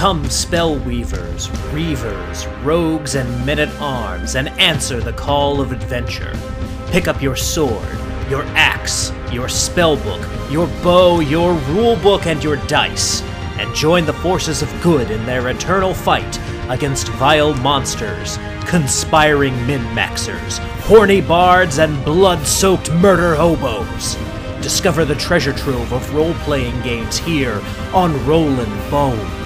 Come, spell weavers, reavers, rogues, and men at arms, and answer the call of adventure. Pick up your sword, your axe, your spellbook, your bow, your rulebook, and your dice, and join the forces of good in their eternal fight against vile monsters, conspiring min maxers, horny bards, and blood soaked murder hobos. Discover the treasure trove of role playing games here on Rollin' Bones.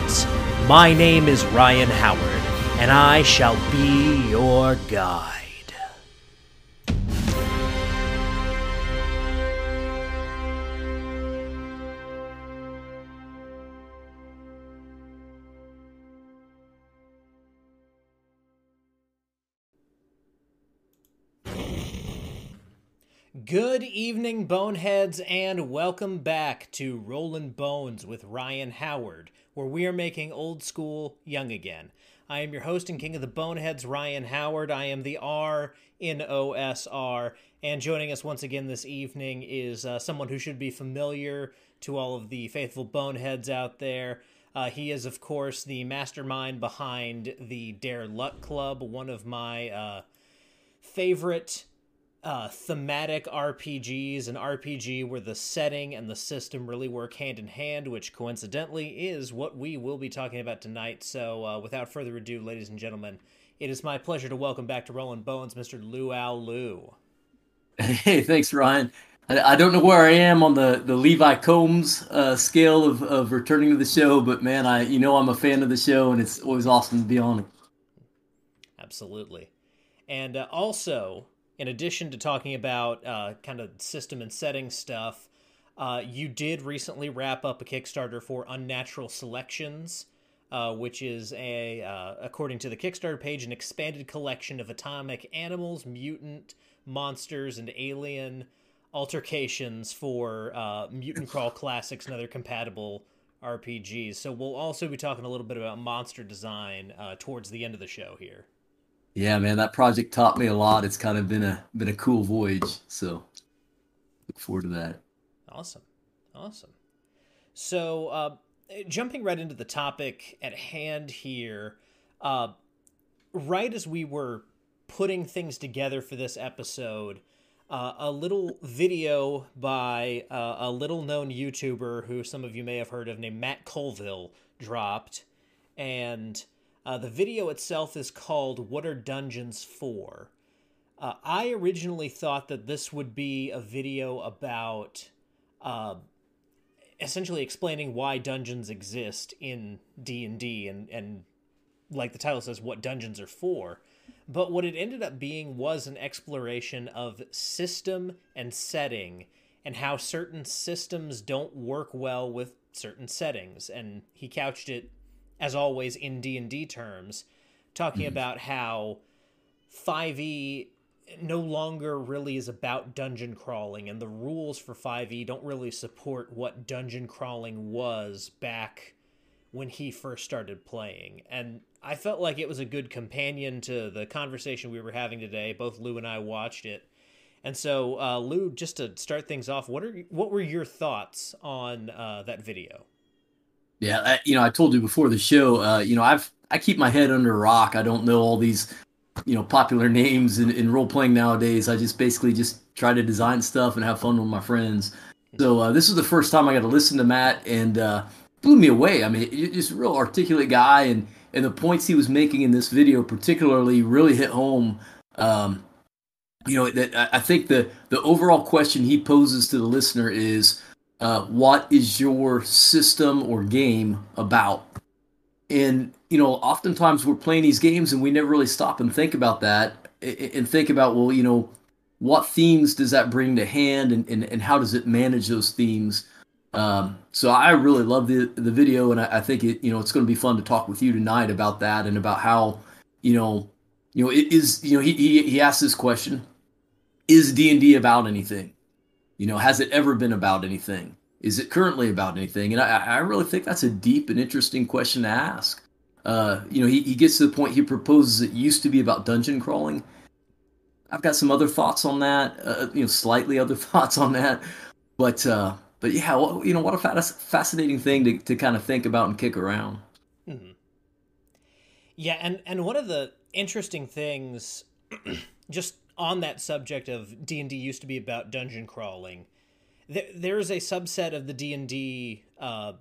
My name is Ryan Howard, and I shall be your guide. Good evening, Boneheads, and welcome back to Rollin' Bones with Ryan Howard, where we are making old school young again. I am your host and king of the Boneheads, Ryan Howard. I am the R in OSR, and joining us once again this evening is uh, someone who should be familiar to all of the faithful Boneheads out there. Uh, he is, of course, the mastermind behind the Dare Luck Club, one of my uh, favorite uh, thematic RPGs, an RPG where the setting and the system really work hand in hand, which coincidentally is what we will be talking about tonight. So, uh, without further ado, ladies and gentlemen, it is my pleasure to welcome back to Rolling Bones, Mr. Luau Lu. Hey, thanks, Ryan. I, I, don't know where I am on the, the Levi Combs uh, scale of, of returning to the show, but man, I you know I'm a fan of the show, and it's always awesome to be on it. Absolutely, and uh, also in addition to talking about uh, kind of system and setting stuff, uh, you did recently wrap up a Kickstarter for Unnatural Selections, uh, which is a, uh, according to the Kickstarter page, an expanded collection of atomic animals, mutant monsters, and alien altercations for uh, Mutant Crawl Classics and other compatible RPGs. So we'll also be talking a little bit about monster design uh, towards the end of the show here. Yeah, man, that project taught me a lot. It's kind of been a been a cool voyage. So look forward to that. Awesome. Awesome. So uh, jumping right into the topic at hand here, uh, right as we were putting things together for this episode, uh, a little video by uh, a little known YouTuber who some of you may have heard of named Matt Colville dropped. And uh, the video itself is called What Are Dungeons For? Uh, I originally thought that this would be a video about uh, essentially explaining why dungeons exist in D&D and, and like the title says, what dungeons are for. But what it ended up being was an exploration of system and setting and how certain systems don't work well with certain settings. And he couched it as always in D&D terms, talking mm about how 5e no longer really is about dungeon crawling and the rules for 5e don't really support what dungeon crawling was back when he first started playing. And I felt like it was a good companion to the conversation we were having today. Both Lou and I watched it. And so, uh, Lou, just to start things off, what are what were your thoughts on uh, that video? Yeah, I, you know, I told you before the show. Uh, you know, I've I keep my head under a rock. I don't know all these, you know, popular names in, in role playing nowadays. I just basically just try to design stuff and have fun with my friends. So uh, this is the first time I got to listen to Matt, and uh, blew me away. I mean, just a real articulate guy, and and the points he was making in this video, particularly, really hit home. Um, you know, that I think the the overall question he poses to the listener is uh, what is your system or game about? And you know, oftentimes we're playing these games and we never really stop and think about that and think about, well, you know, what themes does that bring to hand and, and, and how does it manage those themes? Um, so I really love the the video, and I, I, think it you know it's going to be fun to talk with you tonight about that and about how you know you know it is you know he he, he asked this question: Is D and D about anything? You know, has it ever been about anything? Is it currently about anything? And I, I really think that's a deep and interesting question to ask. Uh, you know, he, he gets to the point he proposes it used to be about dungeon crawling. I've got some other thoughts on that, uh, you know, slightly other thoughts on that. But, uh, but yeah, well, you know, what a fascinating thing to, to kind of think about and kick around. Mm-hmm. Yeah, and and one of the interesting things, just on that subject of D and D used to be about dungeon crawling. There, there is a subset of the D and D uh,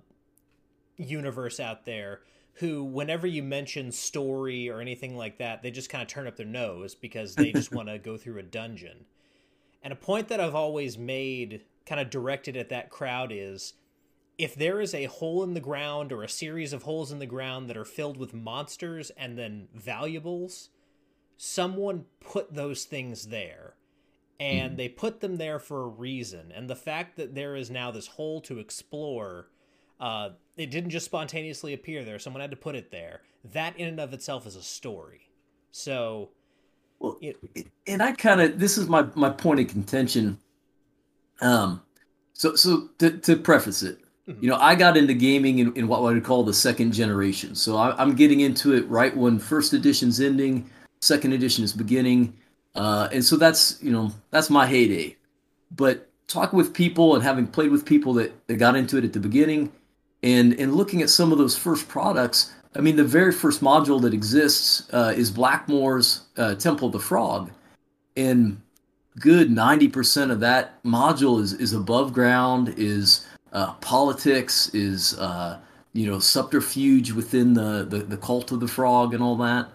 universe out there who, whenever you mention story or anything like that, they just kind of turn up their nose because they just want to go through a dungeon. And a point that I've always made, kind of directed at that crowd, is if there is a hole in the ground or a series of holes in the ground that are filled with monsters and then valuables, someone put those things there. And mm. they put them there for a reason. And the fact that there is now this hole to explore, uh, it didn't just spontaneously appear there. Someone had to put it there. That in and of itself is a story. So, well, it, and I kind of this is my my point of contention. Um, so so to, to preface it, mm-hmm. you know, I got into gaming in, in what I would call the second generation. So I, am getting into it right when first edition's ending, second edition is beginning, uh, and so that's you know that's my heyday. But talking with people and having played with people that, that got into it at the beginning and and looking at some of those first products i mean the very first module that exists uh, is Blackmoor's uh, temple of the frog and good 90% of that module is is above ground is uh, politics is uh, you know subterfuge within the, the, the cult of the frog and all that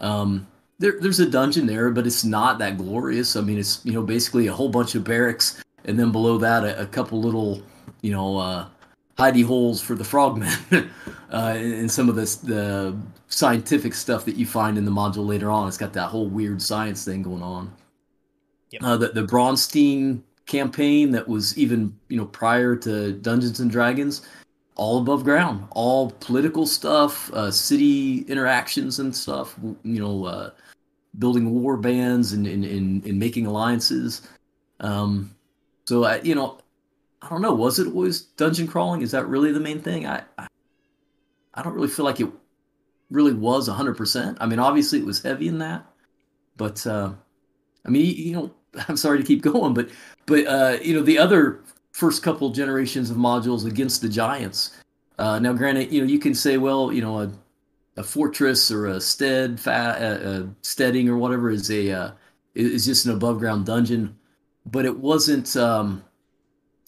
um, there, there's a dungeon there but it's not that glorious i mean it's you know basically a whole bunch of barracks and then below that a, a couple little you know uh, hidey holes for the frogmen uh, and some of this the scientific stuff that you find in the module later on. It's got that whole weird science thing going on. Yep. Uh, the the Braunstein campaign that was even you know prior to Dungeons and Dragons, all above ground, all political stuff, uh, city interactions and stuff. You know, uh, building war bands and, and, and, and making alliances. Um, so I, you know, I don't know. Was it always dungeon crawling? Is that really the main thing? I, I, I don't really feel like it really was hundred percent. I mean, obviously it was heavy in that, but uh, I mean, you know, I'm sorry to keep going, but but uh, you know, the other first couple generations of modules against the giants. Uh, now, granted, you know, you can say, well, you know, a, a fortress or a stead, fa- steading or whatever is a uh, is just an above ground dungeon, but it wasn't. Um,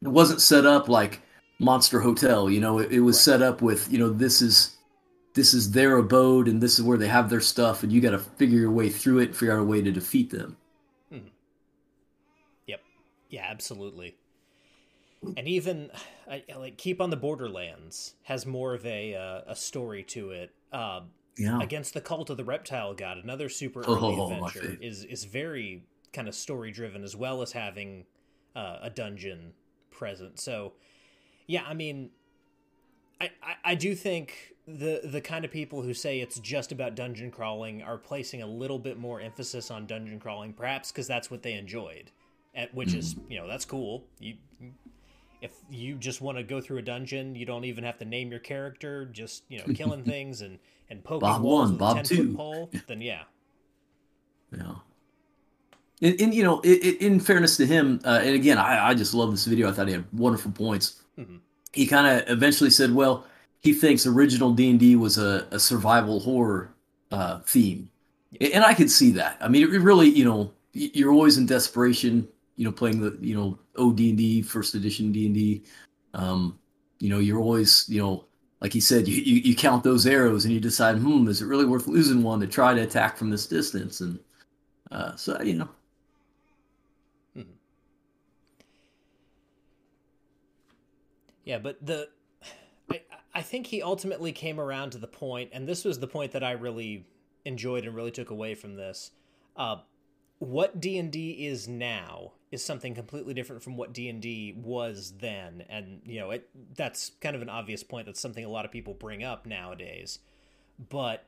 it wasn't set up like Monster Hotel. You know, it, it was right. set up with you know this is this is their abode and this is where they have their stuff, and you got to figure your way through it, and figure out a way to defeat them. Hmm. Yep. Yeah, absolutely. And even like Keep on the Borderlands has more of a uh, a story to it. Uh, yeah. Against the Cult of the Reptile God, another super early oh, adventure is is very kind of story driven as well as having uh, a dungeon present. So, yeah, I mean, I, I, I do think the the kind of people who say it's just about dungeon crawling are placing a little bit more emphasis on dungeon crawling, perhaps because that's what they enjoyed, at which is mm-hmm. you know that's cool. You if you just want to go through a dungeon, you don't even have to name your character, just you know killing things and and poking Bob walls one, with Bob a ten two. foot pole. Then yeah, yeah. And, and you know, it, in fairness to him, uh, and again, I, I just love this video. I thought he had wonderful points. Mm-hmm. He kind of eventually said, "Well, he thinks original D and D was a, a survival horror uh, theme," and I could see that. I mean, it really, you know, you're always in desperation. You know, playing the you know OD and D first edition D and D. Um, you know, you're always you know like he said, you, you, you, count those arrows and you decide, hmm, is it really worth losing one to try to attack from this distance? And uh, so, you know, Yeah, but the I I think he ultimately came around to the point, and this was the point that I really enjoyed and really took away from this. Uh, what D and D is now is something completely different from what D and D was then, and you know it. That's kind of an obvious point. That's something a lot of people bring up nowadays, but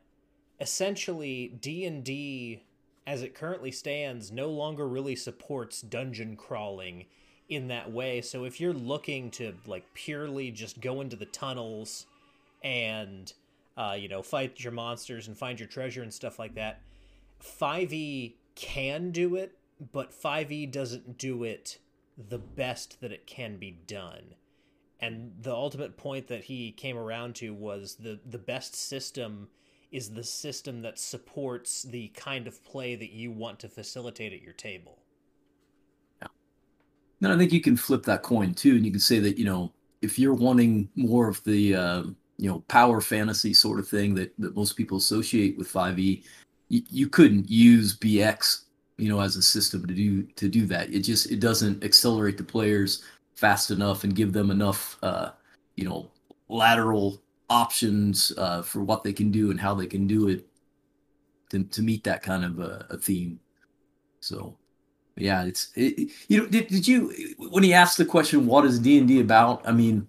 essentially D and D, as it currently stands, no longer really supports dungeon crawling in that way. So if you're looking to like purely just go into the tunnels and uh, you know fight your monsters and find your treasure and stuff like that, 5e can do it, but 5e doesn't do it the best that it can be done. and the ultimate point that he came around to was the the best system is the system that supports the kind of play that you want to facilitate at your table. Yeah. I think you can flip that coin too, and you can say that you know if you're wanting more of the uh, you know power fantasy sort of thing that that most people associate with 5e, you, you couldn't use BX you know as a system to do to do that. It just it doesn't accelerate the players fast enough and give them enough uh, you know lateral options uh, for what they can do and how they can do it to, to meet that kind of a, a theme. So, yeah, it's it, you know did, did you when he asked the question what is D and D about? I mean,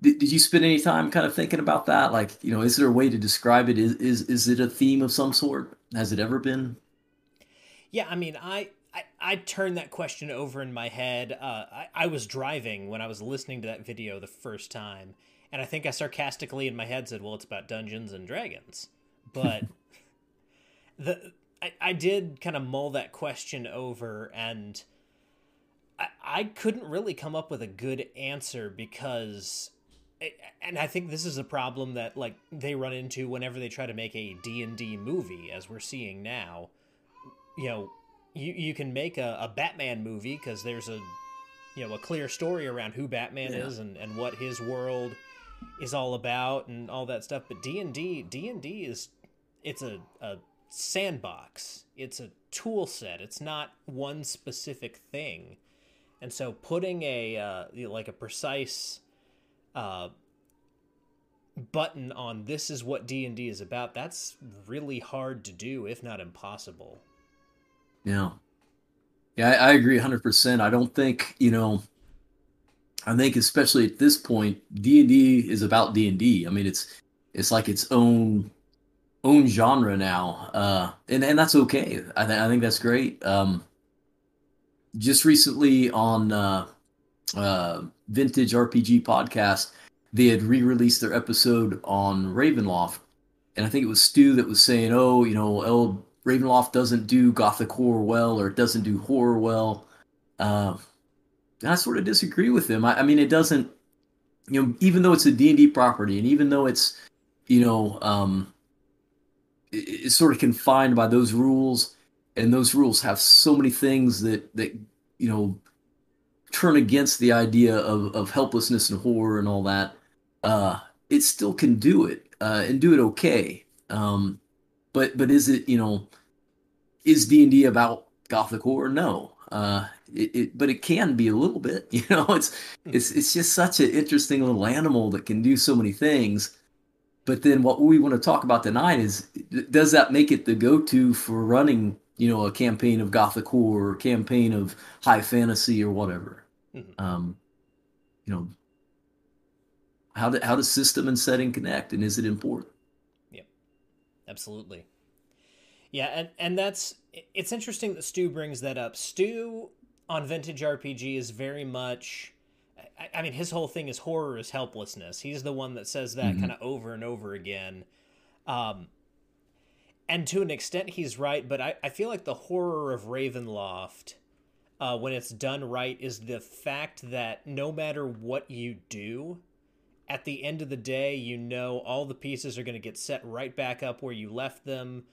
did, did you spend any time kind of thinking about that? Like, you know, is there a way to describe it? Is is is it a theme of some sort? Has it ever been? Yeah, I mean, I I, I turned that question over in my head. Uh, I, I was driving when I was listening to that video the first time, and I think I sarcastically in my head said, "Well, it's about Dungeons and Dragons," but the I, I did kind of mull that question over, and I, I couldn't really come up with a good answer because and I think this is a problem that like they run into whenever they try to make a D&D movie as we're seeing now. You know, you you can make a, a Batman movie because there's a you know a clear story around who Batman yeah. is and, and what his world is all about and all that stuff. But D and D, D and D is it's a, a sandbox. It's a tool set. It's not one specific thing. And so putting a uh, like a precise uh, button on this is what D&D is about, that's really hard to do if not impossible. Yeah. Yeah, I, I agree 100%. I don't think, you know, I think especially at this point, D and D is about D and D. I mean, it's it's like its own own genre now, uh, and and that's okay. I think I think that's great. Um, just recently on uh, uh, Vintage RPG podcast, they had re-released their episode on Ravenloft, and I think it was Stu that was saying, "Oh, you know, El Ravenloft doesn't do gothic horror well, or it doesn't do horror well." Uh, I sort of disagree with him. I, I, mean, it doesn't, you know, even though it's a D&D property and even though it's, you know, um, it, it's sort of confined by those rules and those rules have so many things that, that, you know, turn against the idea of, of helplessness and horror and all that. Uh, it still can do it, uh, and do it okay. Um, but, but is it, you know, is D&D about gothic horror? No. Uh, it, it, but it can be a little bit. You know, it's hmm. it's it's just such an interesting little animal that can do so many things. But then what we want to talk about tonight is does that make it the go-to for running, you know, a campaign of gothic horror, or campaign of high fantasy, or whatever? Mm-hmm. Um, you know, how do, how does system and setting connect, and is it important? Absolutely. Yeah, and and that's it's interesting that Stu brings that up. Stu on Vintage RPG is very much. I, I mean, his whole thing is horror is helplessness. He's the one that says that mm-hmm. kind of over and over again. Um, and to an extent, he's right, but I, I feel like the horror of Ravenloft, uh, when it's done right, is the fact that no matter what you do, at the end of the day, you know all the pieces are going to get set right back up where you left them.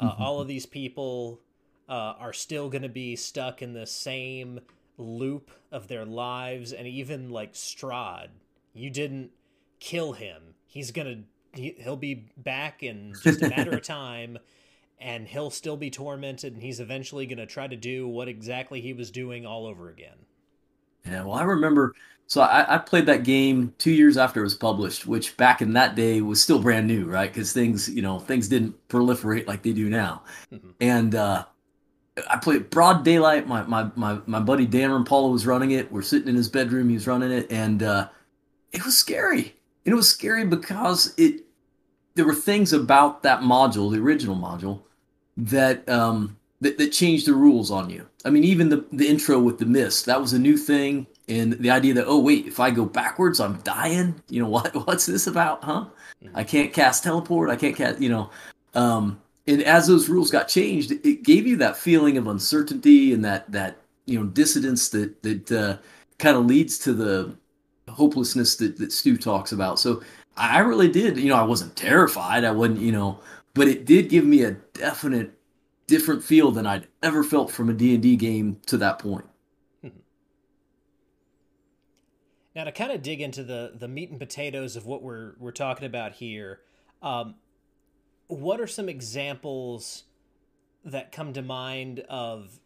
Uh, mm-hmm. All of these people uh, are still going to be stuck in the same loop of their lives and even like Strahd you didn't kill him he's going to he, he'll be back in just a matter of time and he'll still be tormented and he's eventually going to try to do what exactly he was doing all over again yeah well i remember so I, I, played that game two years after it was published which back in that day was still brand new right because things you know things didn't proliferate like they do now mm-hmm. and uh I played broad daylight. My my my my buddy Dan Paula was running it. We're sitting in his bedroom. He was running it, and uh, it was scary. And it was scary because it there were things about that module, the original module, that um that, that changed the rules on you. I mean, even the the intro with the mist that was a new thing, and the idea that oh wait, if I go backwards, I'm dying. You know what? What's this about, huh? Mm-hmm. I can't cast teleport. I can't cast. You know. Um, and as those rules got changed, it gave you that feeling of uncertainty and that that you know dissidence that that uh, kind of leads to the hopelessness that, that Stu talks about. So I really did, you know, I wasn't terrified. I wasn't, you know, but it did give me a definite different feel than I'd ever felt from a D&D game to that point. Mm-hmm. Now to kind of dig into the the meat and potatoes of what we're we're talking about here, um, what are some examples that come to mind of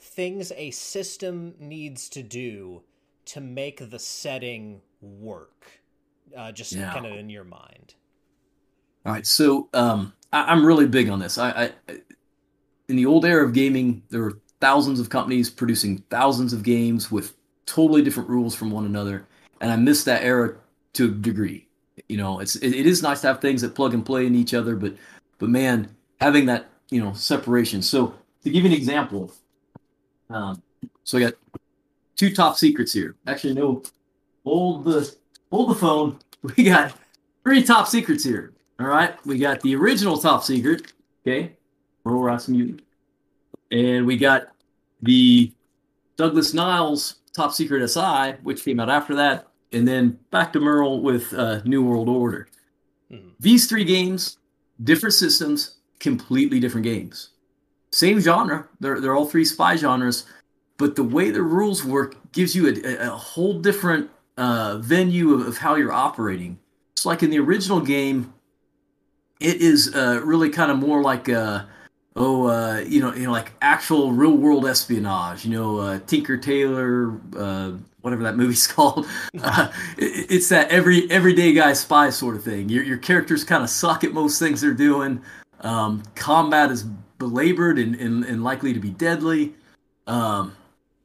things a system needs to do to make the setting work? Uh, just yeah. kind of in your mind. All right, so um, I, am really big on this. I, I, in the old era of gaming, there were thousands of companies producing thousands of games with totally different rules from one another, and I miss that era to a degree. You know, it's it, it is nice to have things that plug and play in each other, but but man, having that you know separation. So to give you an example, um, so I got two top secrets here. Actually, no, hold the hold the phone. We got three top secrets here. All right, we got the original top secret. Okay, Roll Rasmussen, and we got the Douglas Niles top secret SI, which came out after that, and then back to Merle with uh, New World Order. Mm-hmm. These three games, different systems, completely different games. Same genre. They're they're all three spy genres, but the way the rules work gives you a, a whole different uh, venue of, of, how you're operating. It's like in the original game, it is uh, really kind of more like a, oh, uh, you know, you know, like actual real world espionage. You know, uh, Tinker Tailor, uh, whatever that movie's called. Uh, it, it's that every everyday guy spy sort of thing. Your your characters kind of suck at most things they're doing. Um, combat is belabored and, and, and likely to be deadly. Um,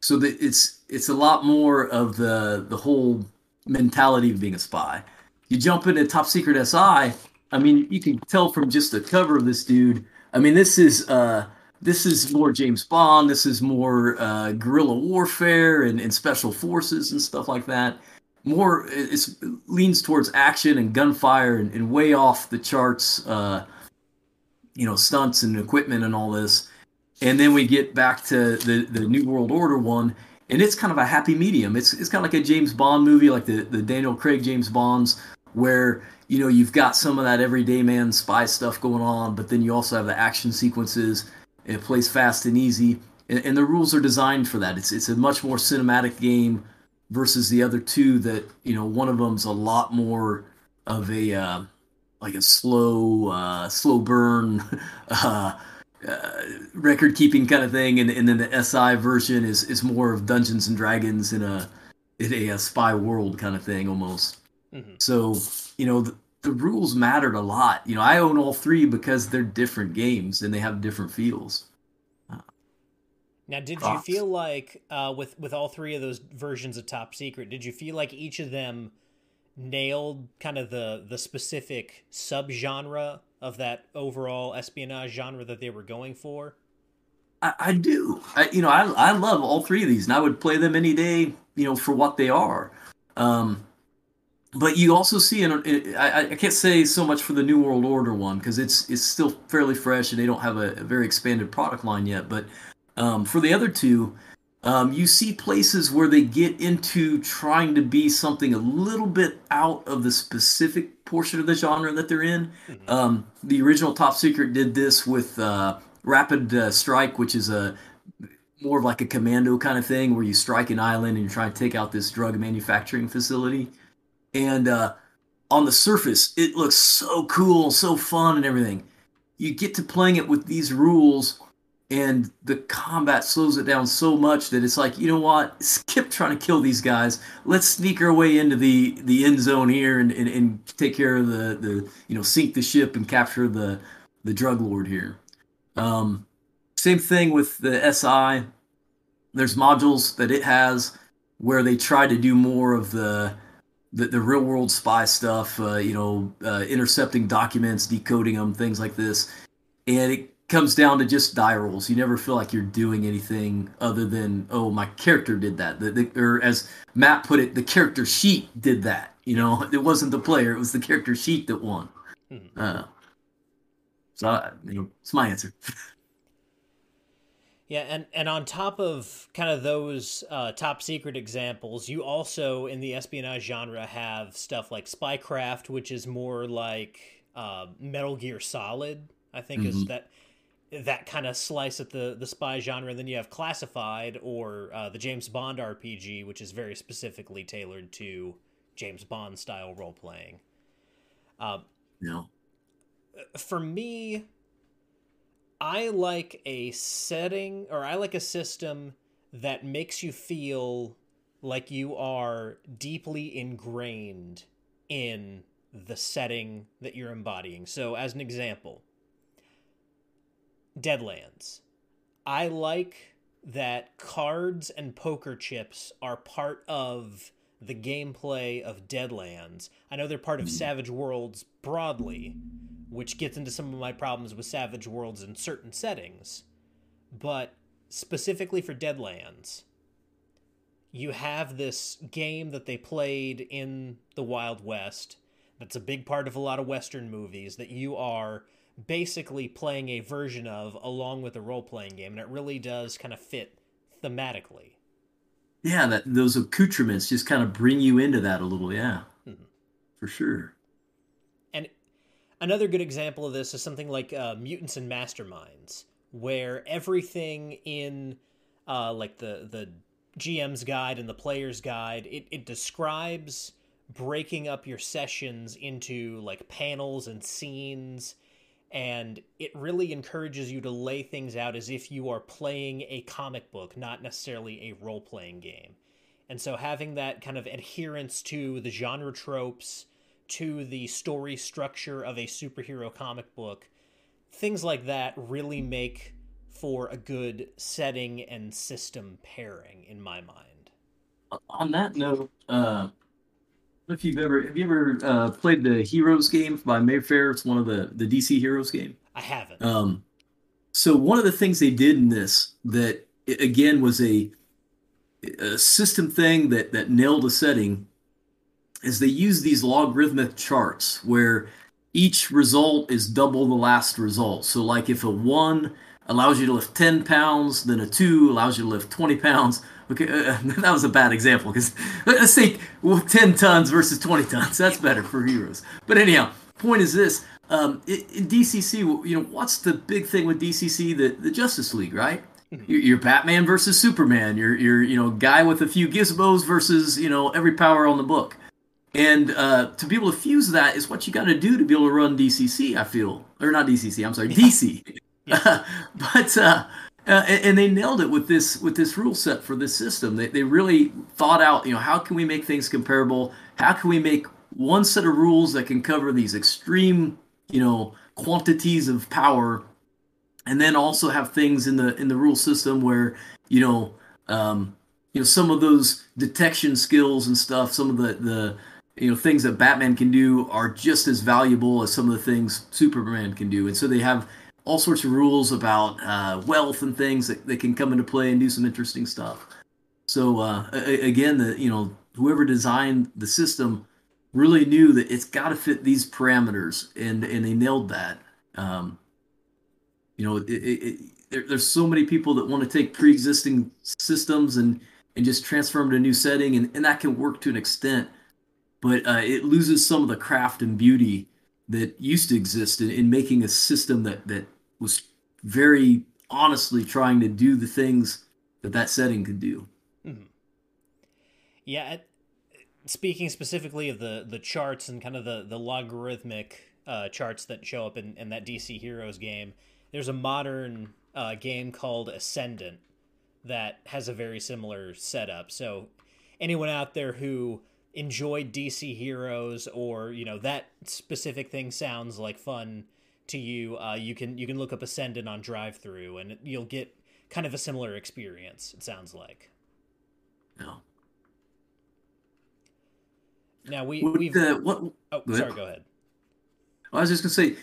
so that it's it's a lot more of the the whole mentality of being a spy. You jump into top secret SI. I mean, you can tell from just the cover of this dude. I mean, this is uh, this is more James Bond. This is more uh, guerrilla warfare and, and special forces and stuff like that. More, it leans towards action and gunfire and, and way off the charts. Uh, you know, stunts and equipment and all this. And then we get back to the the New World Order one, and it's kind of a happy medium. It's it's kind of like a James Bond movie, like the the Daniel Craig James Bonds, where you know you've got some of that everyday man spy stuff going on, but then you also have the action sequences. And it plays fast and easy, and, and the rules are designed for that. It's it's a much more cinematic game versus the other two that you know one of them's a lot more of a uh, like a slow uh, slow burn uh, uh, record keeping kind of thing, and, and then the SI version is is more of Dungeons and Dragons in a in a, a spy world kind of thing almost. Mm-hmm. So you know the, the rules mattered a lot. You know I own all three because they're different games and they have different feels. Now, did Props. you feel like uh, with with all three of those versions of Top Secret, did you feel like each of them nailed kind of the the specific subgenre of that overall espionage genre that they were going for? I, I do. I, you know, I I love all three of these, and I would play them any day. You know, for what they are. Um, but you also see, and I, I can't say so much for the New World Order one because it's it's still fairly fresh, and they don't have a, a very expanded product line yet. But um, for the other two, um, you see places where they get into trying to be something a little bit out of the specific portion of the genre that they're in. Mm-hmm. Um, the original Top Secret did this with uh, Rapid uh, Strike, which is a more of like a commando kind of thing where you strike an island and you're trying to take out this drug manufacturing facility. And uh, on the surface, it looks so cool, so fun, and everything. You get to playing it with these rules and the combat slows it down so much that it's like you know what? Skip trying to kill these guys. Let's sneak our way into the the end zone here and, and, and take care of the the you know sink the ship and capture the the drug lord here. Um, same thing with the si there's modules that it has where they try to do more of the the, the real world spy stuff uh, you know uh, intercepting documents decoding them things like this and it comes down to just die rolls. You never feel like you're doing anything other than, oh, my character did that. The, the, or as Matt put it, the character sheet did that. You know, it wasn't the player; it was the character sheet that won. Mm-hmm. Uh, so, you know, it's my answer. Yeah, and, and on top of kind of those uh, top secret examples, you also in the espionage genre have stuff like Spycraft, which is more like uh, Metal Gear Solid. I think mm-hmm. is that that kind of slice at the the spy genre. And then you have Classified or uh, the James Bond RPG, which is very specifically tailored to James Bond style role playing. Uh, no. For me, I like a setting or I like a system that makes you feel like you are deeply ingrained in the setting that you're embodying. So, as an example, Deadlands. I like that cards and poker chips are part of the gameplay of Deadlands. I know they're part of mm-hmm. Savage Worlds broadly, which gets into some of my problems with Savage Worlds in certain settings. But specifically for Deadlands, you have this game that they played in the Wild West that's a big part of a lot of Western movies that you are basically playing a version of along with a role playing game. And it really does kind of fit thematically. Yeah, that those accoutrements just kind of bring you into that a little. Yeah, mm-hmm. for sure. Another good example of this is something like uh, Mutants and Masterminds, where everything in uh, like the the GM's guide and the player's guide, it, it describes breaking up your sessions into like panels and scenes and it really encourages you to lay things out as if you are playing a comic book, not necessarily a role playing game. And so having that kind of adherence to the genre tropes to the story structure of a superhero comic book, things like that really make for a good setting and system pairing in my mind. On that note, uh, if you've ever have you ever uh, played the Heroes game by Mayfair? It's one of the the DC Heroes game. I haven't. Um, so one of the things they did in this that again was a, a system thing that that nailed a setting is they use these logarithmic charts where each result is double the last result. So, like if a one allows you to lift 10 pounds, then a two allows you to lift 20 pounds. Okay, uh, that was a bad example because let's say well, 10 tons versus 20 tons. That's better for heroes. But anyhow, point is this: um, in DCC, you know, what's the big thing with DCC? The the Justice League, right? Mm-hmm. You're Batman versus Superman. You're you're you know guy with a few gizmos versus you know every power on the book. And uh, to be able to fuse that is what you got to do to be able to run DCC. I feel, or not DCC. I'm sorry, DC. Yeah. but uh, uh, and, and, they nailed it with this with this rule set for this system. They they really thought out. You know, how can we make things comparable? How can we make one set of rules that can cover these extreme, you know, quantities of power, and then also have things in the in the rule system where you know. Um, you know some of those detection skills and stuff some of the the you know things that Batman can do are just as valuable as some of the things Superman can do, and so they have all sorts of rules about uh, wealth and things that, that can come into play and do some interesting stuff. So uh, again, the you know whoever designed the system really knew that it's got to fit these parameters, and and they nailed that. Um, you know, it, it, it, there, there's so many people that want to take pre-existing systems and and just transform to a new setting, and, and that can work to an extent but uh, it loses some of the craft and beauty that used to exist in, in making a system that that was very honestly trying to do the things that that setting could do. Mm-hmm. Yeah, speaking specifically of the the charts and kind of the the logarithmic uh, charts that show up in, in that DC Heroes game, there's a modern uh, game called Ascendant that has a very similar setup. So anyone out there who enjoyed DC Heroes or you know that specific thing sounds like fun to you, uh, you can you can look up Ascendant on Drive Through and you'll get kind of a similar experience. It sounds like. No. Now we we what? Oh, go sorry. Go ahead. I was just gonna say,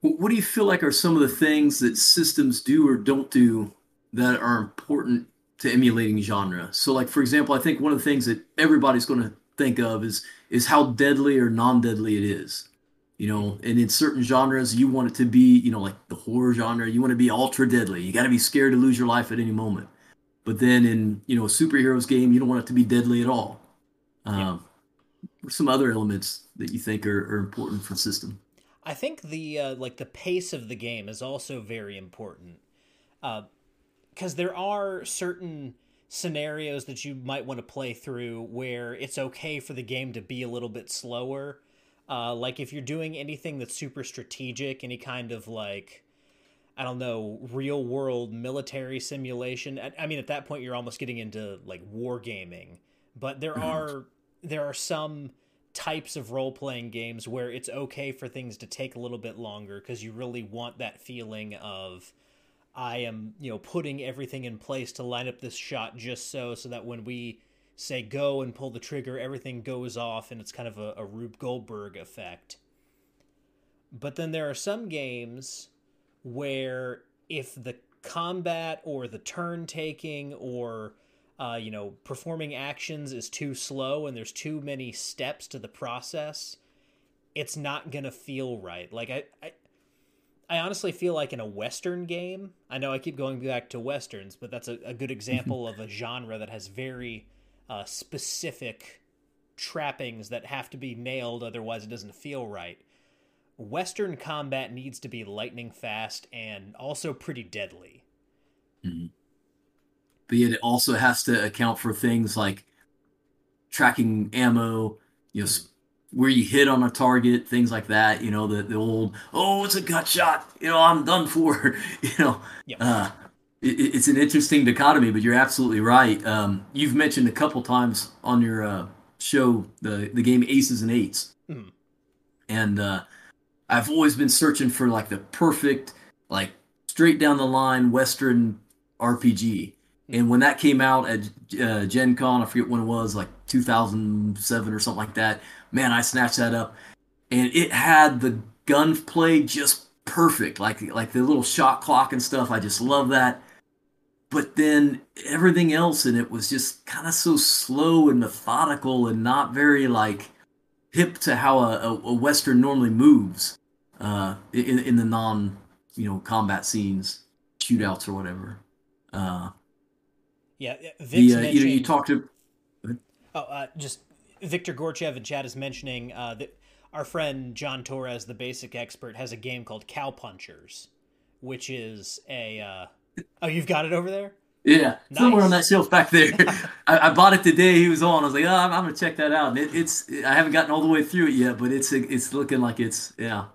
what do you feel like are some of the things that systems do or don't do that are important to emulating genre. So, like for example, I think one of the things that everybody's going to think of is is how deadly or non-deadly it is. You know, and in certain genres, you want it to be, you know, like the horror genre, you want to be ultra deadly. You got to be scared to lose your life at any moment. But then in, you know, a superheroes game, you don't want it to be deadly at all. Um, some other elements that you think are, are important for the system? I think the uh, like the pace of the game is also very important, because uh, there are certain scenarios that you might want to play through where it's okay for the game to be a little bit slower. Uh, like if you're doing anything that's super strategic, any kind of like, I don't know, real world military simulation. I, I mean, at that point, you're almost getting into like wargaming. But there are there are some types of role playing games where it's okay for things to take a little bit longer because you really want that feeling of I am, you know, putting everything in place to line up this shot just so so that when we say go and pull the trigger, everything goes off and it's kind of a, a Rube Goldberg effect. But then there are some games where if the combat or the turn taking or uh, you know, performing actions is too slow and there's too many steps to the process, it's not gonna feel right. Like I, I, I honestly feel like in a Western game, I know I keep going back to Westerns, but that's a, a good example of a genre that has very uh, specific trappings that have to be nailed, otherwise it doesn't feel right. Western combat needs to be lightning fast and also pretty deadly. Mm-hmm but yet it also has to account for things like tracking ammo, you know, where you hit on a target, things like that. You know, the the old oh, it's a gut shot. You know, I'm done for. you know, yep. uh, it, it's an interesting dichotomy, but you're absolutely right. Um, you've mentioned a couple times on your uh, show the the game Aces and 8s mm. and uh, I've always been searching for like the perfect, like straight down the line Western RPG and when that came out at uh, Gen Con, I forget when it was, like 2007 or something like that, man, I snatched that up. And it had the gunplay just perfect, like like the little shot clock and stuff. I just love that. But then everything else in it was just kind of so slow and methodical and not very like hip to how a, a Western normally moves uh, in, in the non, you know, combat scenes, shootouts or whatever. Uh, yeah, Vic's the, uh, you know, you talked to. Oh, uh, just Victor Gorchev and chat is mentioning uh, that our friend John Torres, the basic expert, has a game called Cow Punchers, which is a. Uh... Oh, you've got it over there. Yeah, nice. somewhere on that shelf back there. I, I, bought it the day he was on. I was like, oh, I'm, I'm gonna check that out. And it, it's I haven't gotten all the way through it yet, but it's it's looking like it's yeah,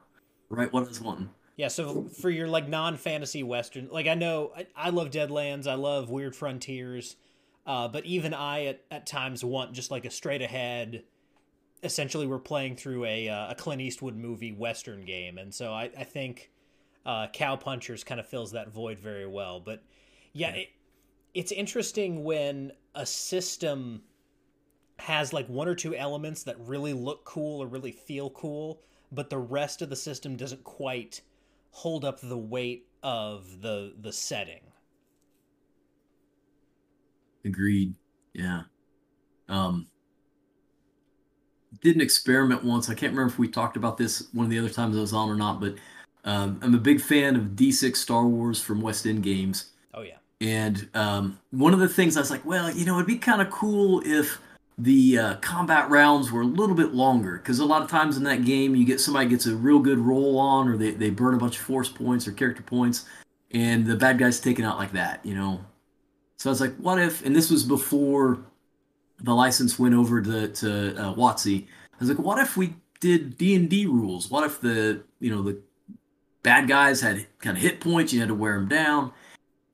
right what I was wanting. Yeah, so for your like non-fantasy western, like I know I, I love Deadlands, I love Weird Frontiers, uh, but even I at, at times want just like a straight ahead. Essentially, we're playing through a uh, a Clint Eastwood movie western game, and so I, I think uh, Cow Punchers kind of fills that void very well. But yeah, it, it's interesting when a system has like one or two elements that really look cool or really feel cool, but the rest of the system doesn't quite hold up the weight of the the setting. Agreed. Yeah. Um did an experiment once. I can't remember if we talked about this one of the other times I was on or not, but um, I'm a big fan of D6 Star Wars from West End Games. Oh yeah. And um, one of the things I was like, well, you know, it'd be kind of cool if the uh, combat rounds were a little bit longer because a lot of times in that game you get somebody gets a real good roll on or they, they burn a bunch of force points or character points and the bad guy's taken out like that you know so i was like what if and this was before the license went over to, to uh, WotC. i was like what if we did d&d rules what if the you know the bad guys had kind of hit points you had to wear them down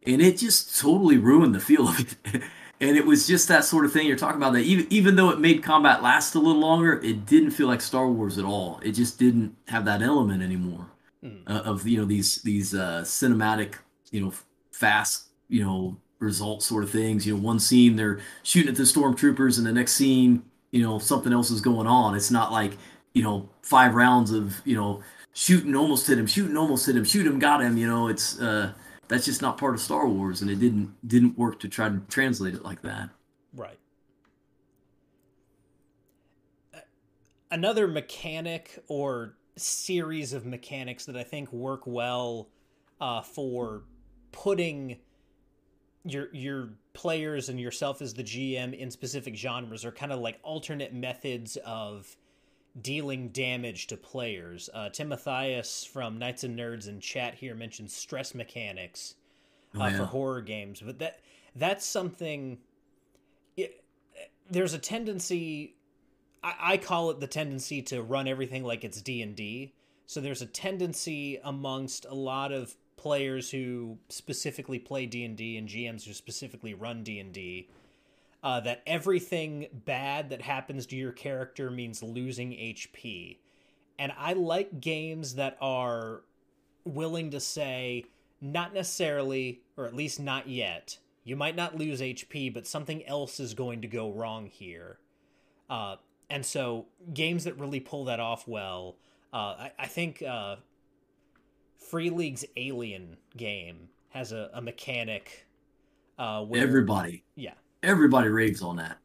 and it just totally ruined the feel of it and it was just that sort of thing you're talking about that even even though it made combat last a little longer it didn't feel like star wars at all it just didn't have that element anymore mm. uh, of you know these these uh, cinematic you know fast you know result sort of things you know one scene they're shooting at the stormtroopers and the next scene you know something else is going on it's not like you know five rounds of you know shooting almost hit him shooting almost hit him shoot him got him you know it's uh that's just not part of Star Wars, and it didn't didn't work to try to translate it like that. Right. Another mechanic or series of mechanics that I think work well uh, for putting your your players and yourself as the GM in specific genres are kind of like alternate methods of dealing damage to players. Uh, Tim Mathias from Knights and Nerds in chat here mentions stress mechanics uh, oh, yeah. for horror games, but that that's something. It, there's a tendency. I, I call it the tendency to run everything like it's D and D. So there's a tendency amongst a lot of players who specifically play D&D and GMs who specifically run D&D uh, that everything bad that happens to your character means losing HP. And I like games that are willing to say not necessarily or at least not yet. You might not lose HP, but something else is going to go wrong here. Uh, and so games that really pull that off well, uh, I, I, think uh, Free League's Alien game has a, a mechanic. Uh, where, everybody, yeah, everybody raves on that.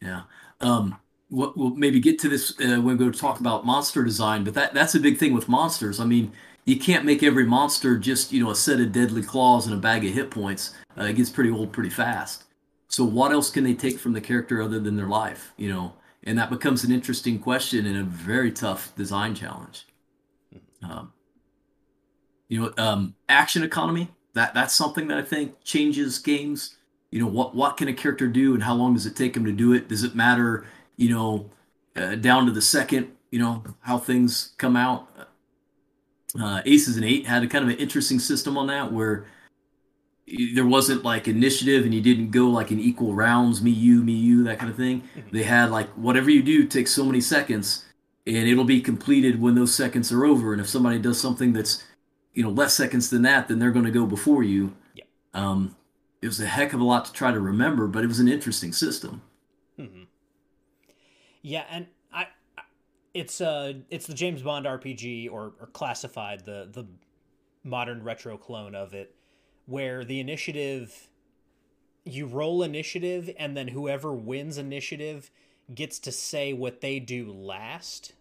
Yeah. Um, we'll, we'll maybe get to this uh, when we go talk about monster design, but that that's a big thing with monsters. I mean, you can't make every monster just you know a set of deadly claws and a bag of hit points. Uh, it gets pretty old pretty fast. So what else can they take from the character other than their life? You know, and that becomes an interesting question and a very tough design challenge. Um, you know, um, action economy. That that's something that I think changes games. You know, what what can a character do, and how long does it take him to do it? Does it matter? You know, uh, down to the second. You know how things come out. Uh, Aces and Eight had a kind of an interesting system on that where there wasn't like initiative and you didn't go like in equal rounds, me you, me you, that kind of thing. Mm-hmm. They had like whatever you do takes so many seconds and it'll be completed when those seconds are over. And if somebody does something that's you know less seconds than that, then they're going to go before you. Yeah. Um, it was a heck of a lot to try to remember, but it was an interesting system. Mm-hmm. Yeah, and I, it's uh, it's the James Bond RPG or, or classified the the modern retro clone of it, where the initiative, you roll initiative, and then whoever wins initiative gets to say what they do last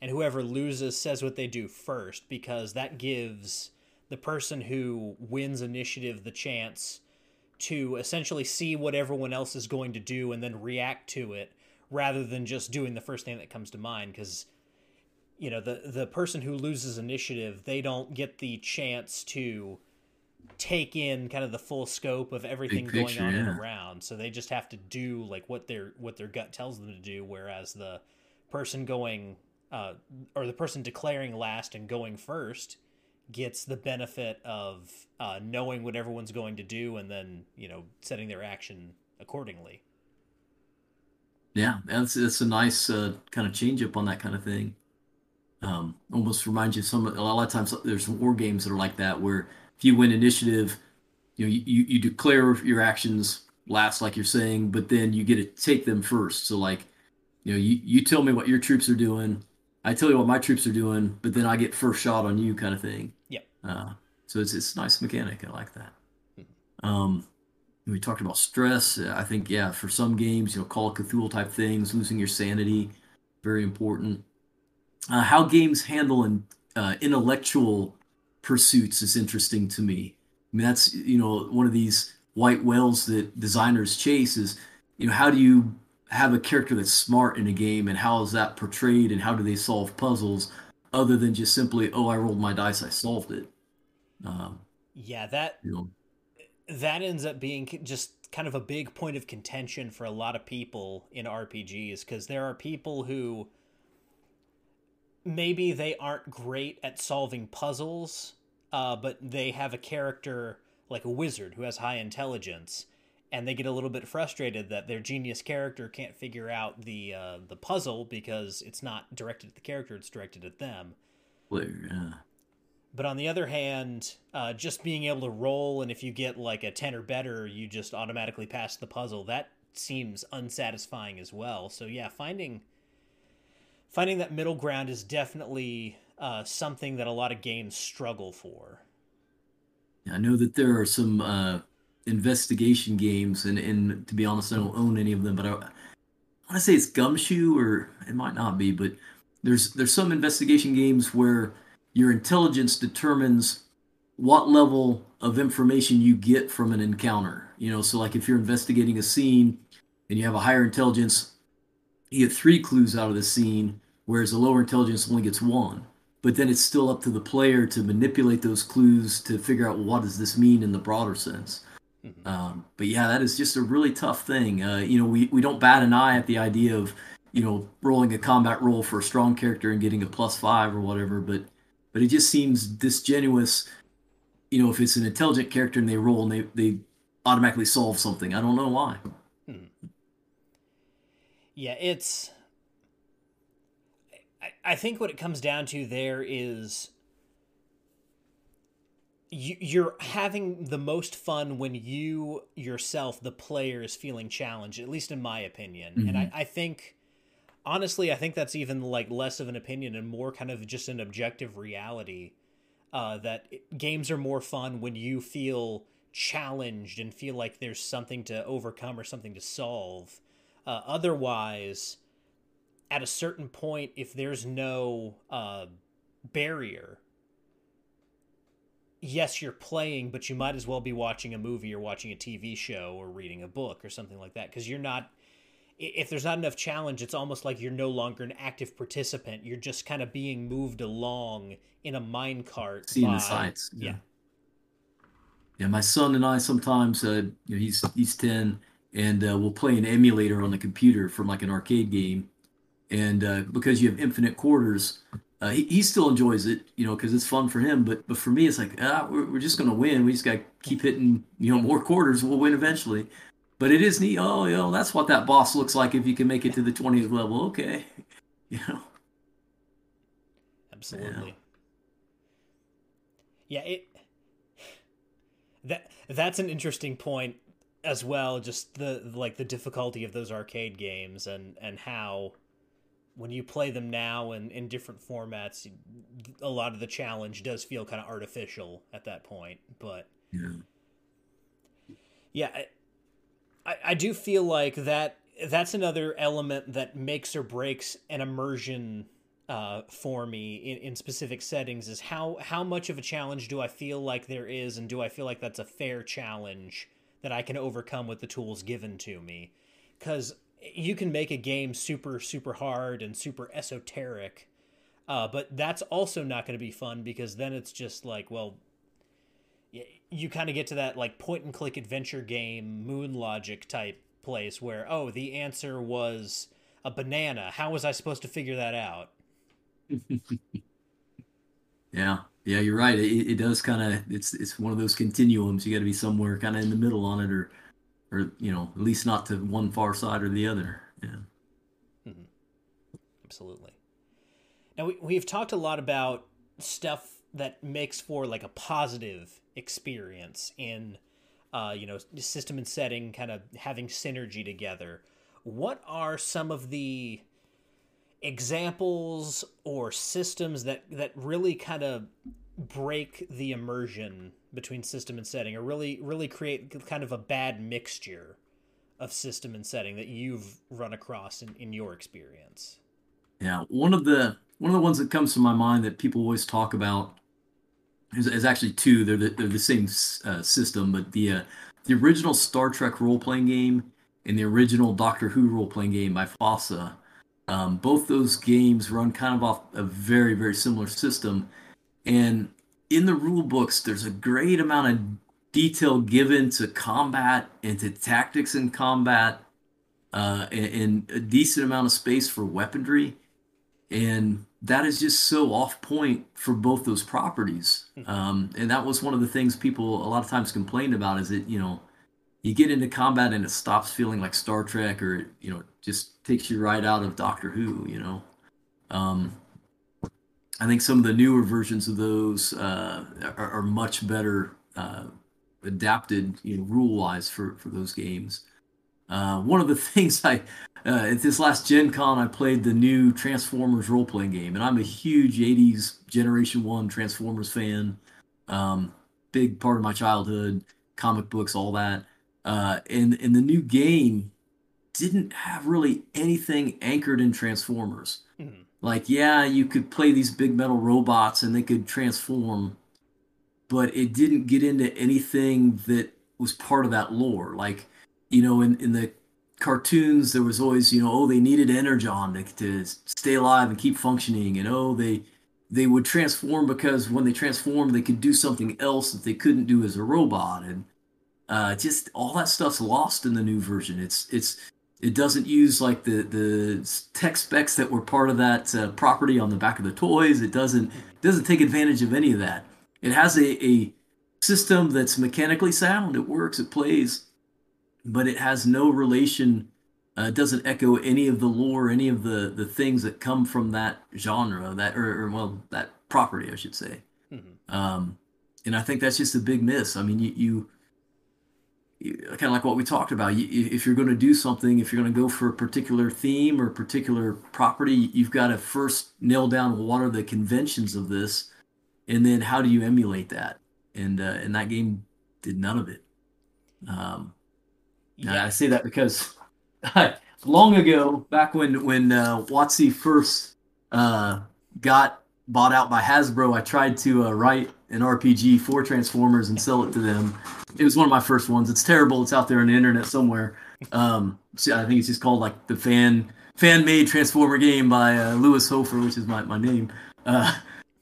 and whoever loses says what they do first because that gives the person who wins initiative the chance to essentially see what everyone else is going to do and then react to it rather than just doing the first thing that comes to mind because you know the the person who loses initiative they don't get the chance to take in kind of the full scope of everything picture, going on yeah. and around so they just have to do like what their what their gut tells them to do whereas the person going uh, or the person declaring last and going first gets the benefit of uh, knowing what everyone's going to do and then you know setting their action accordingly. Yeah, that's that's a nice uh, kind of change up on that kind of thing. Um, almost reminds you of some a lot of times there's war games that are like that where if you win initiative, you know you, you declare your actions last like you're saying, but then you get to take them first. So like you know you, you tell me what your troops are doing I tell you what my troops are doing, but then I get first shot on you, kind of thing. Yep. Uh, so it's it's a nice mechanic. I like that. Mm-hmm. Um, we talked about stress. I think yeah, for some games, you know, Call of Cthulhu type things, losing your sanity, very important. Uh, how games handle in, uh, intellectual pursuits is interesting to me. I mean, that's you know one of these white whales that designers chase is you know how do you have a character that's smart in a game and how is that portrayed and how do they solve puzzles other than just simply oh i rolled my dice i solved it. Um, yeah that you know, that ends up being just kind of a big point of contention for a lot of people in rpgs because there are people who maybe they aren't great at solving puzzles uh, but they have a character like a wizard who has high intelligence and they get a little bit frustrated that their genius character can't figure out the uh, the puzzle because it's not directed at the character; it's directed at them. Well, yeah. But on the other hand, uh, just being able to roll, and if you get like a ten or better, you just automatically pass the puzzle. That seems unsatisfying as well. So yeah, finding finding that middle ground is definitely uh, something that a lot of games struggle for. I know that there are some uh, investigation games, and, and to be honest, I don't own any of them, but I, I want to say it's Gumshoe or it might not be, but there's there's some investigation games where your intelligence determines what level of information you get from an encounter. You know, so like if you're investigating a scene and you have a higher intelligence, you get three clues out of the scene, whereas a lower intelligence only gets one. But then it's still up to the player to manipulate those clues to figure out what does this mean in the broader sense. Mm-hmm. Um, but yeah, that is just a really tough thing. Uh, you know, we, we don't bat an eye at the idea of, you know, rolling a combat roll for a strong character and getting a plus five or whatever, but but it just seems disingenuous. You know, if it's an intelligent character and they roll and they, they automatically solve something. I don't know why. Hmm. Yeah, it's. I, I think what it comes down to there is you're having the most fun when you yourself the player is feeling challenged at least in my opinion mm-hmm. and I, I think honestly i think that's even like less of an opinion and more kind of just an objective reality uh, that games are more fun when you feel challenged and feel like there's something to overcome or something to solve uh, otherwise at a certain point if there's no uh, barrier yes, you're playing, but you might as well be watching a movie or watching a TV show or reading a book or something like that because you're not. If there's not enough challenge, it's almost like you're no longer an active participant. You're just kind of being moved along in a mine cart. Seeing by, the sights. Yeah. yeah. yeah. my son and I sometimes, uh, you know, he's he's ten, and uh, we'll play an emulator on the computer from like an arcade game, and uh, because you have infinite quarters, uh, he, he still enjoys it, you know, because it's fun for him. But but for me, it's like ah, we're, we're just gonna win. We just got to keep hitting, you know, more quarters. We'll win eventually. But it is neat. Oh, you know, that's what that boss looks like if you can make it to the twentieth level. Okay, you know. Absolutely. Yeah. yeah, it. That that's an interesting point as well. Just the like the difficulty of those arcade games and and how when you play them now and in different formats, a lot of the challenge does feel kind of artificial at that point. But yeah, yeah, I, I, do feel like that that's another element that makes or breaks an immersion uh, for me in, in specific settings is how how much of a challenge do I feel like there is, and do I feel like that's a fair challenge that I can overcome with the tools given to me? Because you can make a game super super hard and super esoteric uh, but that's also not going to be fun because then it's just like well you kind of get to that like point and click adventure game moon logic type place where oh the answer was a banana. How was i supposed to figure that out? Yeah. Yeah you're right. It, it does kind of it's it's one of those continuums. You got to be somewhere kind of in the middle on it or or you know, at least not to one far side or the other. Yeah. Mm-hmm. Absolutely. Now we we've talked a lot about stuff that makes for like a positive experience in, uh, you know, system and setting, kind of having synergy together. What are some of the examples or systems that that really kind of break the immersion between system and setting or really really create kind of a bad mixture of system and setting that you've run across in, in your experience. Yeah one of the one of the ones that comes to my mind that people always talk about is, is actually two. They're the, they're the same uh, system but the uh, the original star trek role-playing game and the original doctor who role-playing game by FASA um, both those games run kind of off a very very similar system and in the rule books, there's a great amount of detail given to combat and to tactics in combat, uh, and, and a decent amount of space for weaponry. And that is just so off point for both those properties. Hmm. Um, and that was one of the things people a lot of times complained about is that, you know, you get into combat and it stops feeling like Star Trek or, you know, just takes you right out of Doctor Who, you know. Um, I think some of the newer versions of those uh, are, are, much better uh, adapted, you know, rule wise for for those games. Uh, one of the things I uh, at this last Gen Con, I played the new Transformers role playing game, and I'm a huge '80s Generation One Transformers fan. Um, big part of my childhood, comic books, all that. Uh, and in the new game, didn't have really anything anchored in Transformers. Like, yeah, you could play these big metal robots and they could transform, but it didn't get into anything that was part of that lore. Like, you know, in, in the cartoons, there was always, you know, oh, they needed energon to, to stay alive and keep functioning, and oh, they they would transform because when they transformed, they could do something else that they couldn't do as a robot, and uh, just all that stuff's lost in the new version. It's it's it doesn't use like the the tech specs that were part of that uh, property on the back of the toys. It doesn't it doesn't take advantage of any of that. It has a, a system that's mechanically sound. It works. It plays, but it has no relation. Uh, it doesn't echo any of the lore, any of the the things that come from that genre, that or, or well, that property, I should say. Mm-hmm. Um, and I think that's just a big miss. I mean, you, you kind of like what we talked about. If you're going to do something, if you're going to go for a particular theme or particular property, you've got to first nail down what are the conventions of this, and then how do you emulate that. And uh, and that game did none of it. Um, yeah. I say that because long ago, back when when uh, WotC first uh, got bought out by Hasbro, I tried to uh, write an RPG for Transformers and sell it to them. It was one of my first ones. It's terrible. It's out there on the internet somewhere. Um, so I think it's just called like the fan fan made Transformer game by uh, Lewis Hofer, which is my my name. Uh,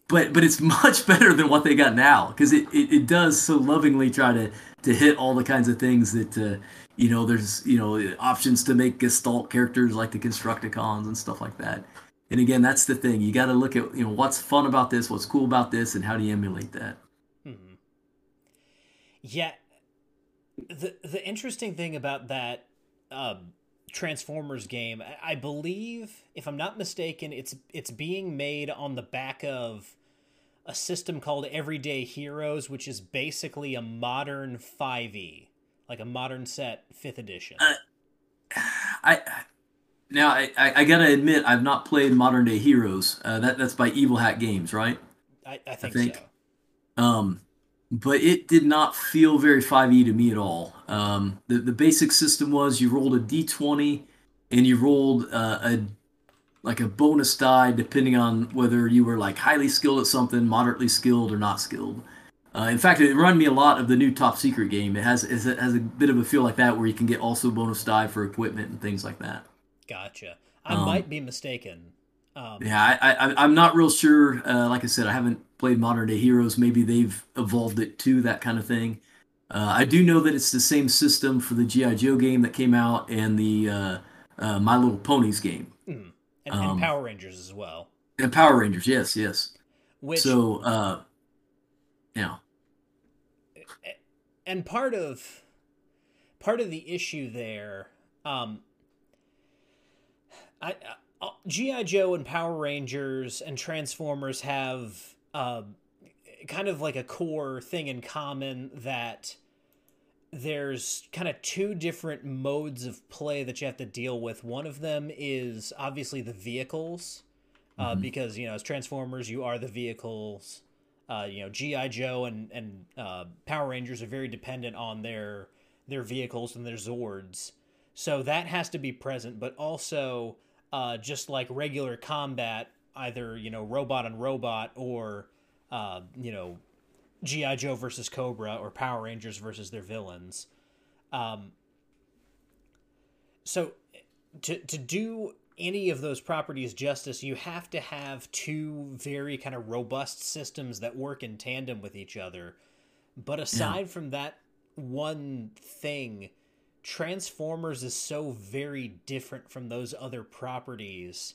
but but it's much better than what they got now because it, it, it does so lovingly try to to hit all the kinds of things that uh, you know there's you know options to make gestalt characters like the Constructicons and stuff like that and again, that's the thing. You got to look at you know what's fun about this, what's cool about this, and how do you emulate that. Mm-hmm. Yeah, the the interesting thing about that um, Transformers game, I believe, if I'm not mistaken, it's it's being made on the back of a system called Everyday Heroes, which is basically a modern 5e, like a modern set fifth edition. Uh, I now, I, I, gotta admit, I've not played Modern Day Heroes. Uh, that that's by Evil Hat Games, right? I, I, think, I think, so. Um, but it did not feel very 5e to me at all. Um, the the basic system was you rolled a d20 and you rolled uh, a like a bonus die depending on whether you were like highly skilled at something, moderately skilled, or not skilled. Uh, in fact, it reminded me a lot of the new Top Secret game. It has it has a bit of a feel like that, where you can get also bonus die for equipment and things like that. Gotcha. I um, might be mistaken. Um, yeah, I, I, am not real sure. Uh, like I said, I haven't played Modern Day Heroes. Maybe they've evolved it to that kind of thing. Uh, I do know that it's the same system for the GI Joe game that came out and the uh, uh My Little Ponies game, mm. and, um, and, Power Rangers as well. And Power Rangers, yes, yes. Which so, uh, yeah. And part of part of the issue there, um, I, uh, GI Joe and Power Rangers and Transformers have uh, kind of like a core thing in common that there's kind of two different modes of play that you have to deal with. One of them is obviously the vehicles, uh, mm-hmm. because you know as Transformers you are the vehicles. Uh, you know GI Joe and and uh, Power Rangers are very dependent on their their vehicles and their Zords, so that has to be present. But also uh, just like regular combat, either you know robot on robot or uh, you know GI Joe versus Cobra or Power Rangers versus their villains. Um, so to to do any of those properties justice, you have to have two very kind of robust systems that work in tandem with each other. But aside yeah. from that one thing, Transformers is so very different from those other properties.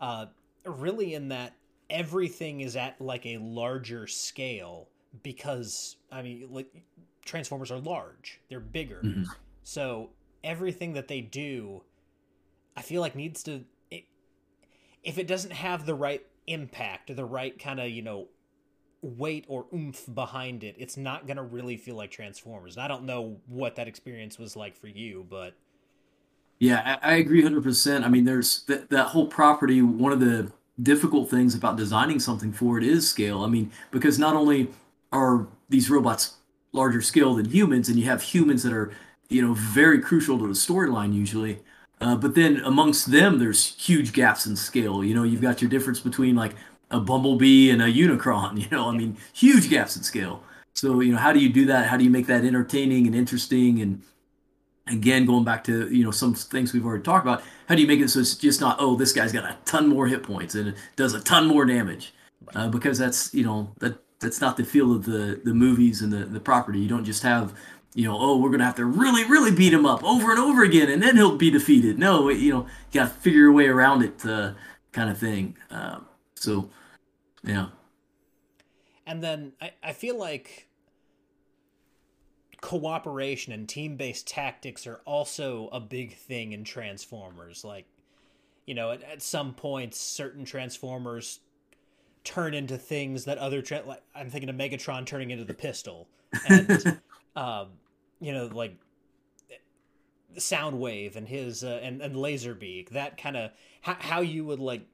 Uh, really, in that everything is at like a larger scale because I mean, like Transformers are large, they're bigger, mm-hmm. so everything that they do, I feel like needs to. It, if it doesn't have the right impact or the right kind of you know weight or oomph behind it, it's not going to really feel like Transformers. I don't know what that experience was like for you, but yeah, I, I agree 100%. I mean, there's that, that whole property, one of the difficult things about designing something for it is scale. I mean, because not only are these robots larger scale than humans, and you have humans that are, you know, very crucial to the storyline usually, Uh, but then amongst them, there's huge gaps in scale. You know, you've got your difference between like a Bumblebee and a Unicron. You know, I mean, huge gaps in scale. So you know, how do you do that? How do you make that entertaining and interesting? And again, going back to you know some things we've already talked about, how do you make it so it's just not oh this guy's got a ton more hit points and it does a ton more damage? Uh, because that's you know that that's not the feel of the the movies and the the property. You don't just have you know, oh, we're gonna have to really, really beat him up over and over again, and then he'll be defeated. No, you know, you got to figure your way around it, uh, kind of thing. Uh, so, yeah. And then I, I feel like cooperation and team-based tactics are also a big thing in Transformers. Like, you know, at, at some points, certain Transformers turn into things that other tra- like I'm thinking of Megatron turning into the pistol, and um, you know, like Soundwave and his uh, and and Laserbeak. That kind of how how you would like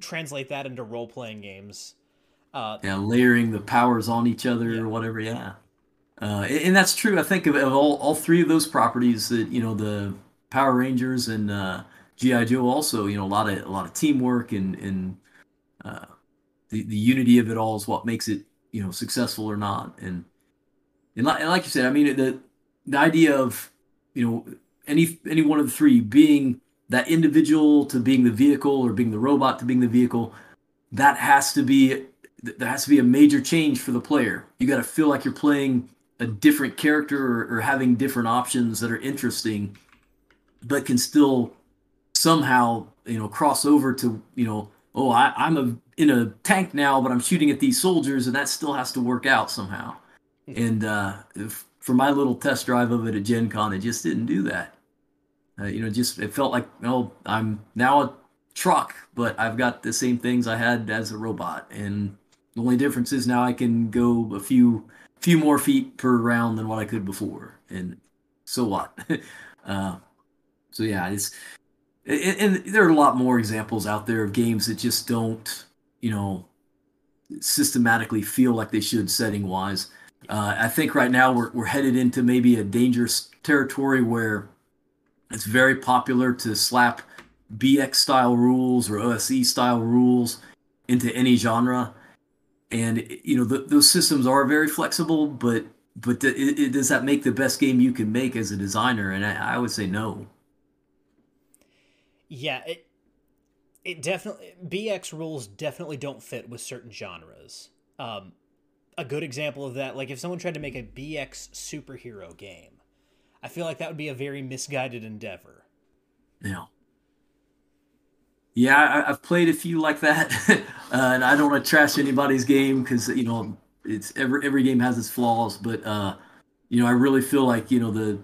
translate that into role playing games. Uh, yeah, layering the powers on each other yeah. or whatever. Yeah, uh, and, and, that's true. I think of, of, all all three of those properties that you know the Power Rangers and uh, GI Joe also you know a lot of a lot of teamwork and and uh, the the unity of it all is what makes it you know successful or not and and like, and like you said, I mean, the the idea of you know any any one of the three being that individual to being the vehicle or being the robot to being the vehicle, that has to be there has to be a major change for the player. You got to feel like you're playing a different character or, or having different options that are interesting, but can still somehow you know cross over to you know oh I, I'm a in a tank now, but I'm shooting at these soldiers, and that still has to work out somehow. And uh, if, for my little test drive of it at Gen Con, it just didn't do that. Uh, you know, just it felt like, oh, I'm now a truck, but I've got the same things I had as a robot. And the only difference is now I can go a few few more feet per round than what I could before. And so what? uh, so yeah, it's and, and there are a lot more examples out there of games that just don't, you know, systematically feel like they should setting wise. Uh, I think right now we're, we're headed into maybe a dangerous territory where it's very popular to slap BX style rules or OSE style rules into any genre. And you know those systems are very flexible, but but it, does that make the best game you can make as a designer? And I, I would say no. Yeah, it it definitely BX rules definitely don't fit with certain genres. Um, a good example of that. Like if someone tried to make a BX superhero game, I feel like that would be a very misguided endeavor. Yeah. Yeah, I, have played a few like that, uh, and I don't want to trash anybody's game because you know it's every every game has its flaws. But uh, you know, I really feel like you know the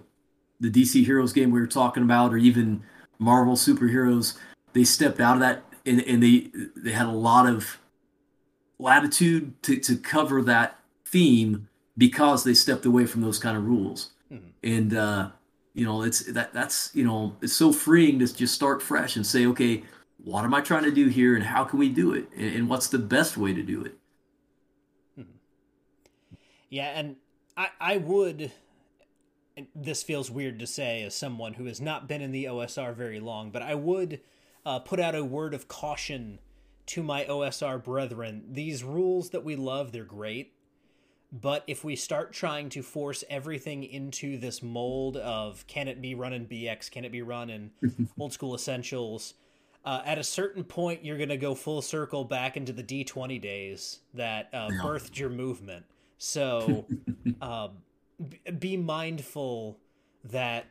the DC Heroes game we were talking about, or even Marvel superheroes, they stepped out of that and, and they they had a lot of latitude to, to cover that theme because they stepped away from those kind of rules. And uh, you know, it's that that's you know, it's so freeing to just start fresh and say, okay, what am I trying to do here, and how can we do it, and, and what's the best way to do it? Mm-hmm. Yeah, and I I would. this feels weird to say as someone who has not been in the OSR very long, but I would uh, put out a word of caution to my OSR brethren, these rules that we love, they're great. But if we start trying to force everything into this mold of can it be run in BX, can it be run in old school essentials, uh, at a certain point you're going to go full circle back into the D20 days that uh, birthed your movement. So um, be mindful that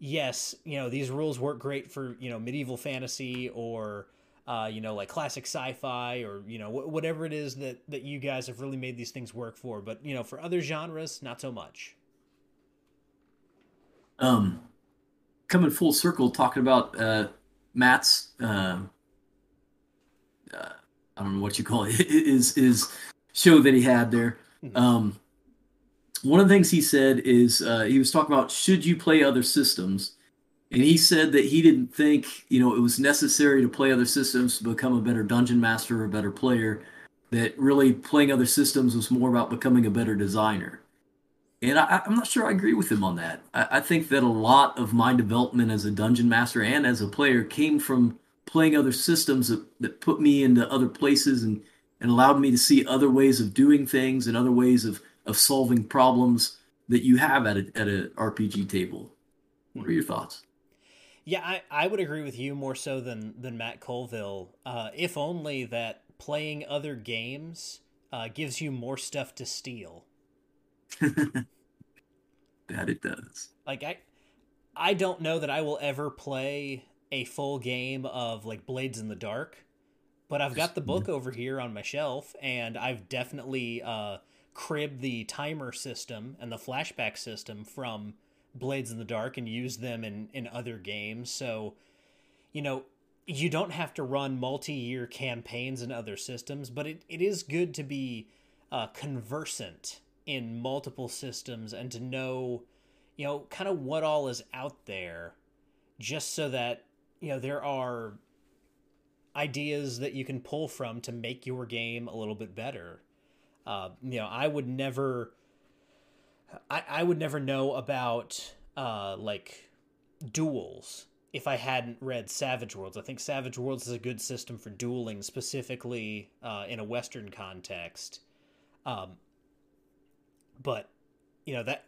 yes, you know these rules work great for you know medieval fantasy or uh, you know, like classic sci-fi or you know wh- whatever it is that that you guys have really made these things work for. But you know, for other genres, not so much. Um, coming full circle, talking about uh, Matt's, uh, uh, I don't know what you call it, is is show that he had there. Mm-hmm. Um, one of the things he said is uh, he was talking about should you play other systems and he said that he didn't think you know it was necessary to play other systems to become a better dungeon master or a better player that really playing other systems was more about becoming a better designer And I, am not sure I agree with him on that. I, I, think that a lot of my development as a dungeon master and as a player came from playing other systems that, that put me into other places and, and allowed me to see other ways of doing things and other ways of, of solving problems that you have at a, at an RPG table. What are your thoughts? Yeah, I, I would agree with you more so than, than Matt Colville. Uh, if only that playing other games uh, gives you more stuff to steal. that it does. Like I, I don't know that I will ever play a full game of like Blades in the Dark, but I've got the book over here on my shelf, and I've definitely uh, cribbed the timer system and the flashback system from Blades in the Dark and used them in in other games. So, you know, you don't have to run multi-year campaigns in other systems, but it, it is good to be uh, conversant in multiple systems and to know, you know, kind of what all is out there, just so that you know there are ideas that you can pull from to make your game a little bit better. Uh, you know, I would never, I, I would never know about uh, like duels if I hadn't read Savage Worlds. I think Savage Worlds is a good system for dueling, specifically uh, in a Western context. Um, but you know that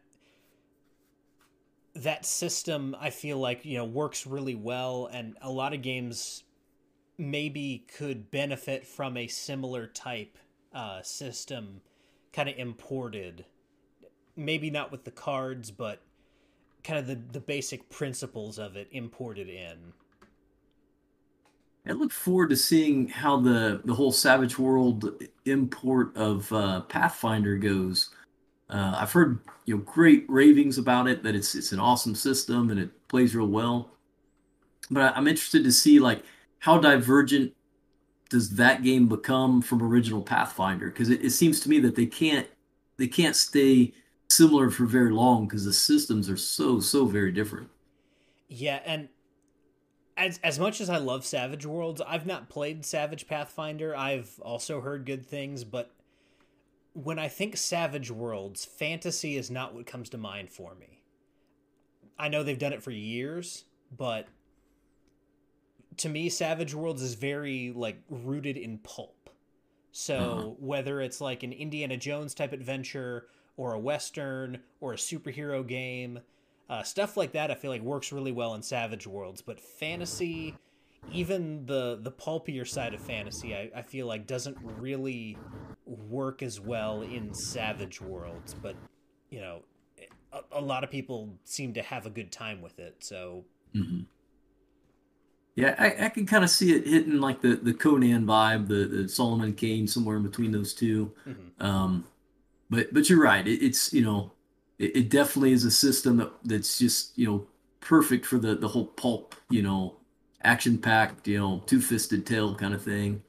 that system, I feel like you know works really well, and a lot of games maybe could benefit from a similar type uh, system, kind of imported. Maybe not with the cards, but kind of the, the basic principles of it imported in. I look forward to seeing how the, the whole Savage World import of uh, Pathfinder goes. Uh, I've heard you know great ravings about it that it's it's an awesome system and it plays real well. But I'm interested to see like how divergent does that game become from original Pathfinder? Because it, it seems to me that they can't they can't stay similar for very long because the systems are so so very different. Yeah, and as as much as I love Savage Worlds, I've not played Savage Pathfinder. I've also heard good things, but when I think Savage Worlds, fantasy is not what comes to mind for me. I know they've done it for years, but to me Savage Worlds is very like rooted in pulp. So, uh-huh. whether it's like an Indiana Jones type adventure or a western or a superhero game. Uh, stuff like that I feel like works really well in Savage Worlds, but fantasy, even the the pulpier side of fantasy, I, I feel like doesn't really work as well in Savage Worlds. But you know, a, a lot of people seem to have a good time with it. So. Mm-hmm. Yeah, I, I can kind of see it hitting like the, the Conan vibe, the, the Solomon Kane, somewhere in between those 2 mm-hmm. um, but but you're right. It, it's you know, it, it, definitely is a system that, that's just you know perfect for the the whole pulp you know action packed you know two fisted tail kind of thing.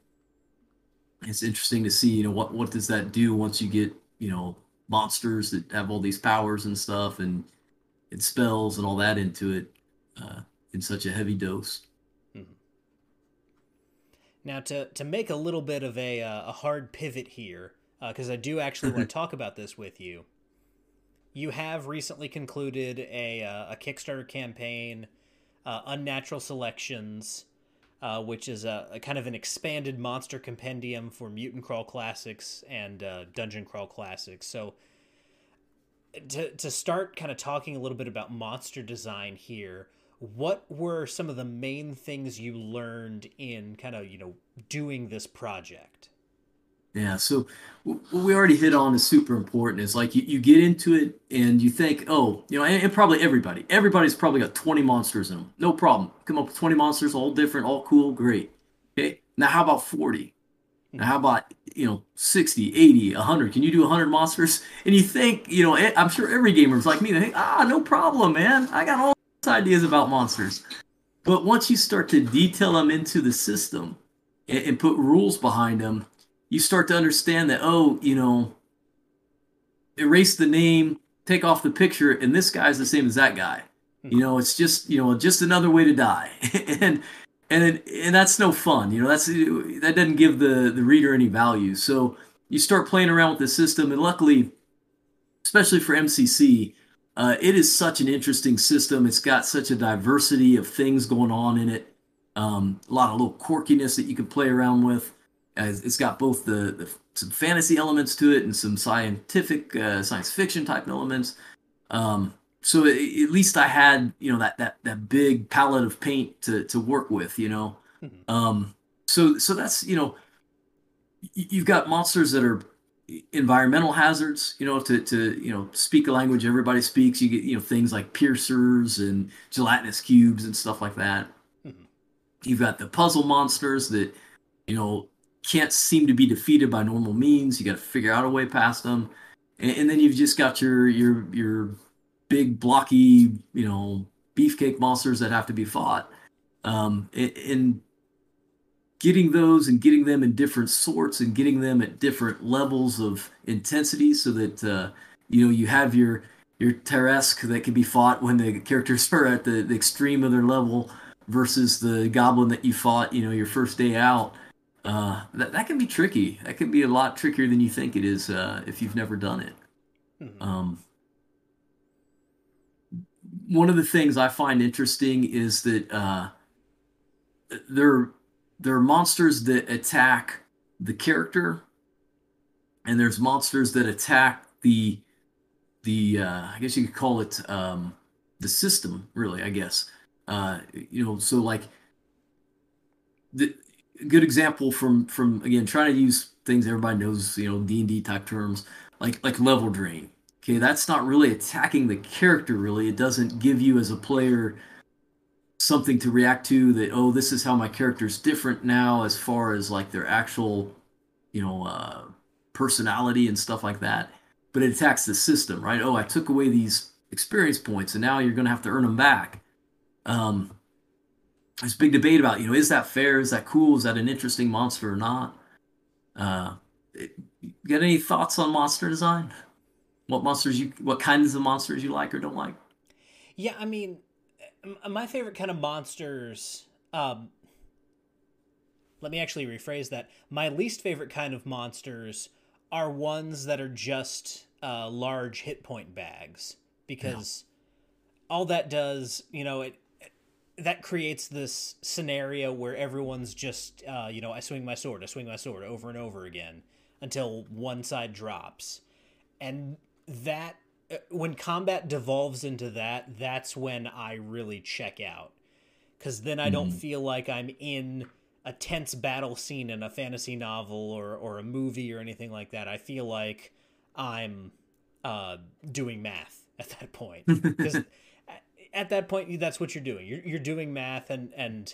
It's interesting to see you know what what does that do once you get you know monsters that have all these powers and stuff and and spells and all that into it uh, in such a heavy dose. Mm-hmm. Now, to, to make a little bit of a, uh, a hard pivot here, because uh, I do actually want to talk about this with you. You have recently concluded a, uh, a Kickstarter campaign, uh, Unnatural Selections, uh, which is a, a, kind of an expanded monster compendium for Mutant Crawl Classics and uh, Dungeon Crawl Classics. So, to, to start kind of talking a little bit about monster design here, what were some of the main things you learned in kind of, you know, doing this project? Yeah, so what we already hit on is super important. Is like you, you get into it and you think, oh, you know, and, and, probably everybody, everybody's probably got 20 monsters in them. No problem. Come up with 20 monsters, all different, all cool, great. Okay, now how about 40? Now how about, you know, 60, 80, 100? Can you do 100 monsters? And you think, you know, I'm sure every gamer is like me. They think, ah, no problem, man. I got all these ideas about monsters. But once you start to detail them into the system and, and put rules behind them, you start to understand that oh you know erase the name take off the picture and this guy's the same as that guy hmm. you know it's just you know just another way to die and and and that's no fun you know that's that doesn't give the the reader any value so you start playing around with the system and luckily especially for MCC. Uh, it is such an interesting system. It's got such a diversity of things going on in it. Um, a lot of little quirkiness that you can play around with. It's got both the, the, some fantasy elements to it and some scientific uh, science fiction type elements. Um, so it, at least I had you know that that that big palette of paint to to work with. You know, mm-hmm. um, so so that's you know you've got monsters that are environmental hazards you know to to you know speak a language everybody speaks you get you know things like piercers and gelatinous cubes and stuff like that mm-hmm. you've got the puzzle monsters that you know can't seem to be defeated by normal means. You got to figure out a way past them. And, and, then you've just got your your your big blocky you know beefcake monsters that have to be fought. Um, and, and getting those and getting them in different sorts and getting them at different levels of intensity so that uh, you know you have your your Tarrasque that can be fought when the characters are at the, the extreme of their level versus the goblin that you fought you know your first day out uh, that, that can be tricky that can be a lot trickier than you think it is uh, if you've never done it mm-hmm. um, one of the things i find interesting is that uh, there there are monsters that attack the character, and there's monsters that attack the the uh, I guess you could call it um, the system, really. I guess uh, you know. So like the good example from from again trying to use things everybody knows, you know, D and D type terms like like level drain. Okay, that's not really attacking the character. Really, it doesn't give you as a player something to react to that oh this is how my character's different now as far as like their actual you know uh, personality and stuff like that but it attacks the system right oh i took away these experience points and now you're going to have to earn them back um there's big debate about you know is that fair? Is that cool? Is that an interesting monster or not? Uh got any thoughts on monster design? What monsters you what kinds of monsters you like or don't like? Yeah i mean my favorite kind of monsters um let me actually rephrase that. My least favorite kind of monsters are ones that are just uh, large hit point bags because yeah. all that does you know it that creates this scenario where everyone's just uh, you know i swing my sword i swing my sword over and over again until one side drops and that uh, when combat devolves into that, that's when I really check out. Because then I don't mm. feel like I'm in a tense battle scene in a fantasy novel or, or a movie or anything like that. I feel like I'm uh, doing math at that point. Because at that point, that's what you're doing. You're, you're doing math and, and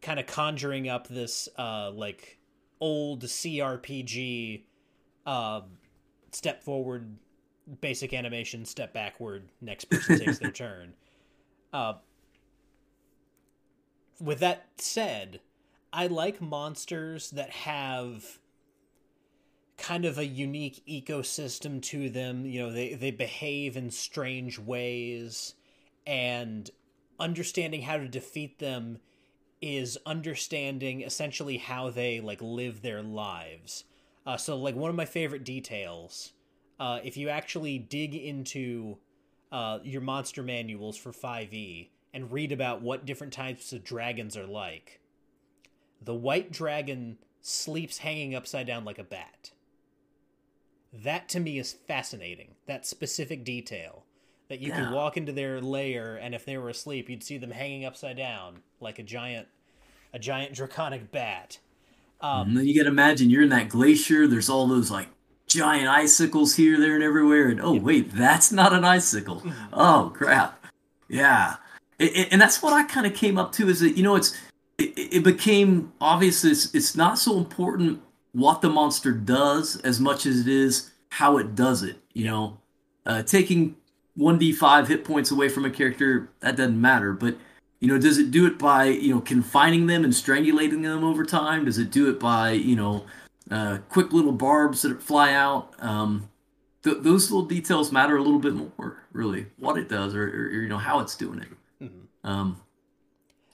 kind of conjuring up this uh, like old CRPG uh, step forward basic animation, step backward, next person takes their turn. Uh, with that said, I like monsters that have kind of a unique ecosystem to them. You know, they, they behave in strange ways, and understanding how to defeat them is understanding essentially how they like live their lives. Uh, so, like one of my favorite details uh, if you actually dig into uh, your monster manuals for 5e and read about what different types of dragons are like, the white dragon sleeps hanging upside down like a bat. That to me is fascinating. That specific detail that you yeah. could walk into their lair and if they were asleep, you'd see them hanging upside down like a giant, a giant draconic bat. Um, and then you got to imagine you're in that glacier. There's all those like giant icicles here, there, and everywhere. And oh, wait, that's not an icicle. Mm-hmm. Oh, crap. Yeah. It, it, and that's what I kind of came up to is that, you know, it's, it, it became obvious it's, it's not so important what the monster does as much as it is how it does it. You know, uh, taking 1d5 hit points away from a character, that doesn't matter. But, you know, does it do it by, you know, confining them and strangulating them over time? Does it do it by, you know, uh, quick little barbs that fly out. Um, th- those little details matter a little bit more, really, what it does or, or you know how it's doing it. Mm-hmm. Um,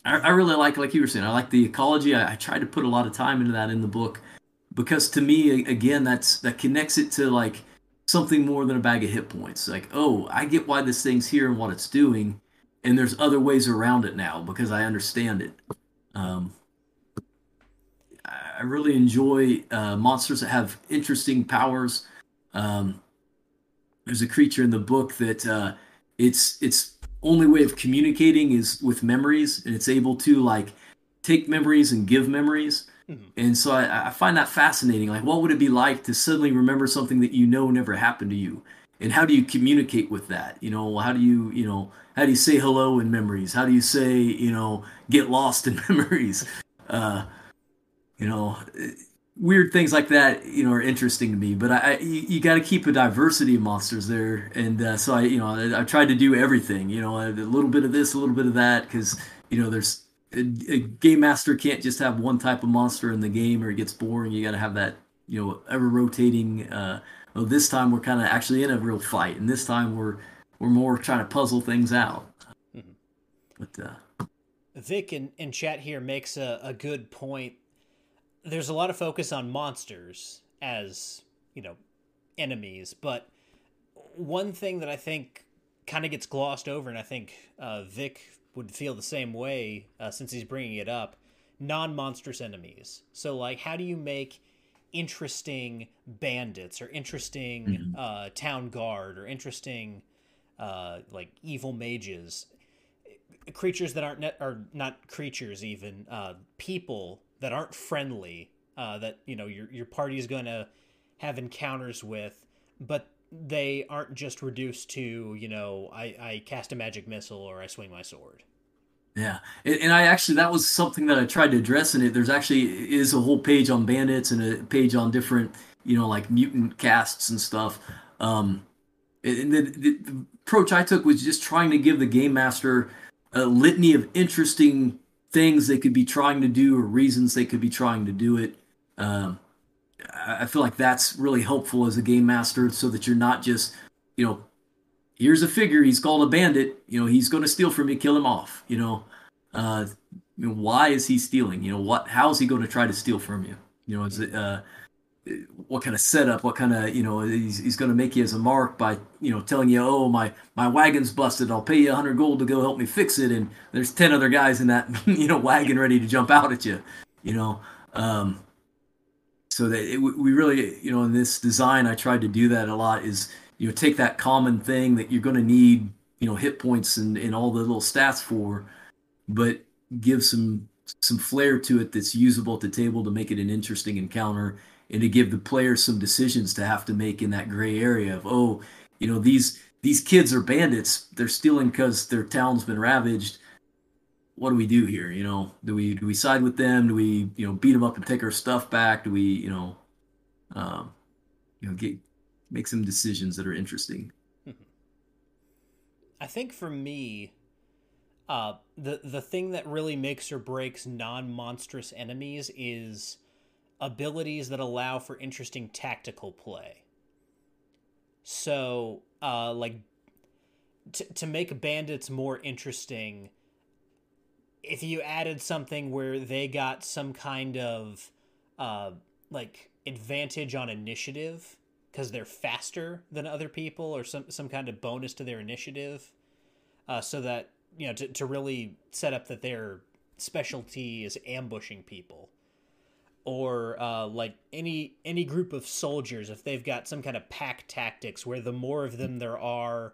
I, I, really like, like you were saying, I like the ecology. I, I tried to put a lot of time into that in the book because to me, again, that's that connects it to like something more than a bag of hit points. Like, oh, I get why this thing's here and what it's doing, and there's other ways around it now because I understand it. Um, I really enjoy uh, monsters that have interesting powers. Um, there's a creature in the book that uh, its its only way of communicating is with memories, and it's able to like take memories and give memories. Mm-hmm. And so I, I, find that fascinating. Like, what would it be like to suddenly remember something that you know never happened to you? And how do you communicate with that? You know, how do you, you know, how do you say hello in memories? How do you say, you know, get lost in memories? Uh, you know, weird things like that, you know, are interesting to me. But I, I you, you got to keep a diversity of monsters there, and uh, so I, you know, I, I tried to do everything. You know, a little bit of this, a little bit of that, because you know, there's a, a, game master can't just have one type of monster in the game, or it gets boring. You got to have that, you know, ever rotating. Uh, well, this time we're kind of actually in a real fight, and this time we're we're more trying to puzzle things out. Mm-hmm. But uh, Vic in, in chat here makes a, a good point there's a lot of focus on monsters as you know enemies, but one thing that I think kind of gets glossed over, and I think uh, Vic would feel the same way uh, since he's bringing it up non-monstrous enemies. So like, how do you make interesting bandits or interesting mm-hmm. uh, town guard or interesting uh, like evil mages? creatures that aren't net, are not creatures even uh, people that aren't friendly uh, that you know your your party is going to have encounters with, but they aren't just reduced to you know I, I cast a magic missile or I swing my sword. Yeah, and I actually that was something that I tried to address in it. There's actually is a whole page on bandits and a page on different you know like mutant casts and stuff. Um, and the, the, the approach I took was just trying to give the game master a litany of interesting things they could be trying to do or reasons they could be trying to do it. Um, I feel like that's really helpful as a game master so that you're not just, you know, here's a figure, he's called a bandit, you know, he's going to steal from you, kill him off, you know. Uh, why is he stealing? You know, what, how is he going to try to steal from you? You know, is it, uh, what kind of setup, what kind of, you know, he's, he's going to make you as a mark by, you know, telling you, oh, my, my wagon's busted. I'll pay you a hundred gold to go help me fix it. And there's 10 other guys in that, you know, wagon ready to jump out at you, you know? Um, so that it, we really, you know, in this design, I tried to do that a lot is, you know, take that common thing that you're going to need, you know, hit points and, and all the little stats for, but give some, some flair to it that's usable at the table to make it an interesting encounter and to give the players some decisions to have to make in that gray area of oh you know these these kids are bandits. They're stealing because their town's been ravaged. What do we do here? You know do we do we side with them? Do we you know beat them up and take our stuff back? Do we you know um you know get make some decisions that are interesting i think for me uh the the thing that really makes or breaks non-monstrous enemies is abilities that allow for interesting tactical play. So, uh, like, t- to make bandits more interesting, if you added something where they got some kind of, uh, like, advantage on initiative because they're faster than other people or some, some kind of bonus to their initiative, uh, so that, you know, to, to really set up that their specialty is ambushing people. Or uh, like any any group of soldiers if they've got some kind of pack tactics where the more of them there are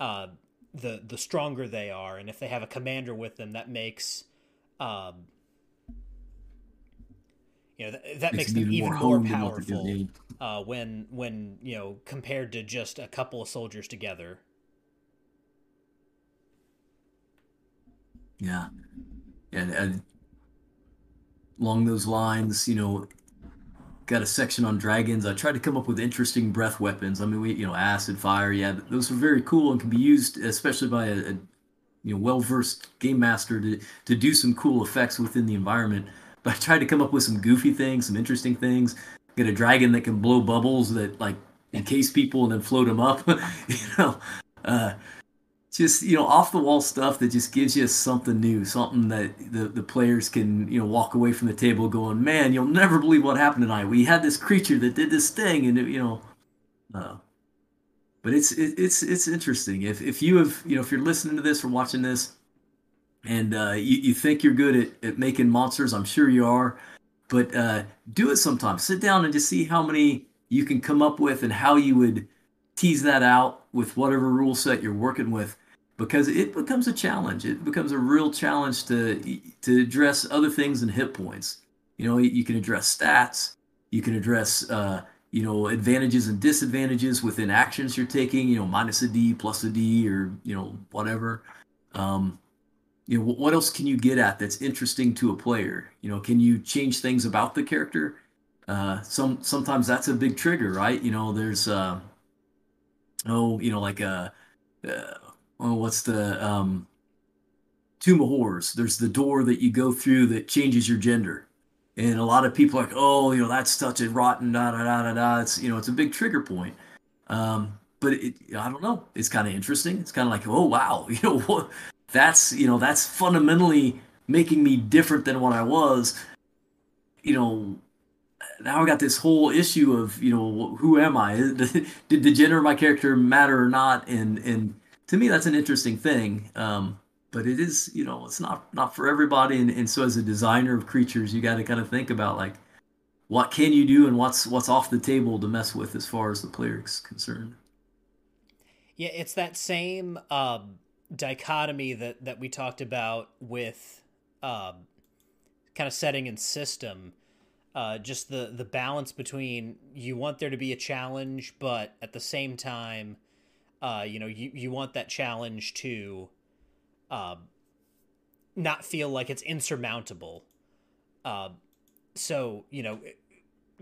uh, the the stronger they are and if they have a commander with them that makes um, you know th- that makes, makes them even more, more powerful uh, when when you know compared to just a couple of soldiers together yeah and, and along those lines. You know, got a section on dragons. I tried to come up with interesting breath weapons. I mean, we you know acid, fire. Yeah, those are very cool and can be used, especially by a, a you know well versed game master to to do some cool effects within the environment. But I tried to come up with some goofy things, some interesting things. Get a dragon that can blow bubbles that like encase people and then float them up. you know. Uh, just you know off the wall stuff that just gives you something new something that the, the players can you know walk away from the table going man you'll never believe what happened tonight we had this creature that did this thing and it, you know uh, but it's it, it's it's interesting. If if you have you know if you're listening to this or watching this, and uh, you you think you're good at, at making monsters, I'm sure you are. But uh, do it sometime. Sit down and just see how many you can come up with and how you would tease that out with whatever rule set you're working with because it becomes a challenge. It becomes a real challenge to to address other things than hit points. You know you can address stats. You can address uh, you know advantages and disadvantages within actions you're taking you know minus a d plus a d or you know whatever. Um, you know what else can you get at that's interesting to a player you know can you change things about the character uh, some sometimes that's a big trigger right you know there's uh, oh you know like uh, uh, oh what's the um tomb of horrors there's the door that you go through that changes your gender and a lot of people are like, oh, you know, that's such a rotten da da da da da. It's you know, it's a big trigger point. Um, but it, I don't know. It's kind of interesting. It's kind of like, oh wow, you know, that's you know, that's fundamentally making me different than what I was. You know, now I got this whole issue of you know, who am I? Did the gender of my character matter or not? And and to me, that's an interesting thing. Um, but it is you know it's not not for everybody and, and so as a designer of creatures you got to kind of think about like what can you do and what's what's off the table to mess with as far as the player is concerned yeah it's that same um, dichotomy that that we talked about with um, kind of setting and system uh, just the the balance between you want there to be a challenge but at the same time uh, you know you, you want that challenge to um, not feel like it's insurmountable. Uh, so you know,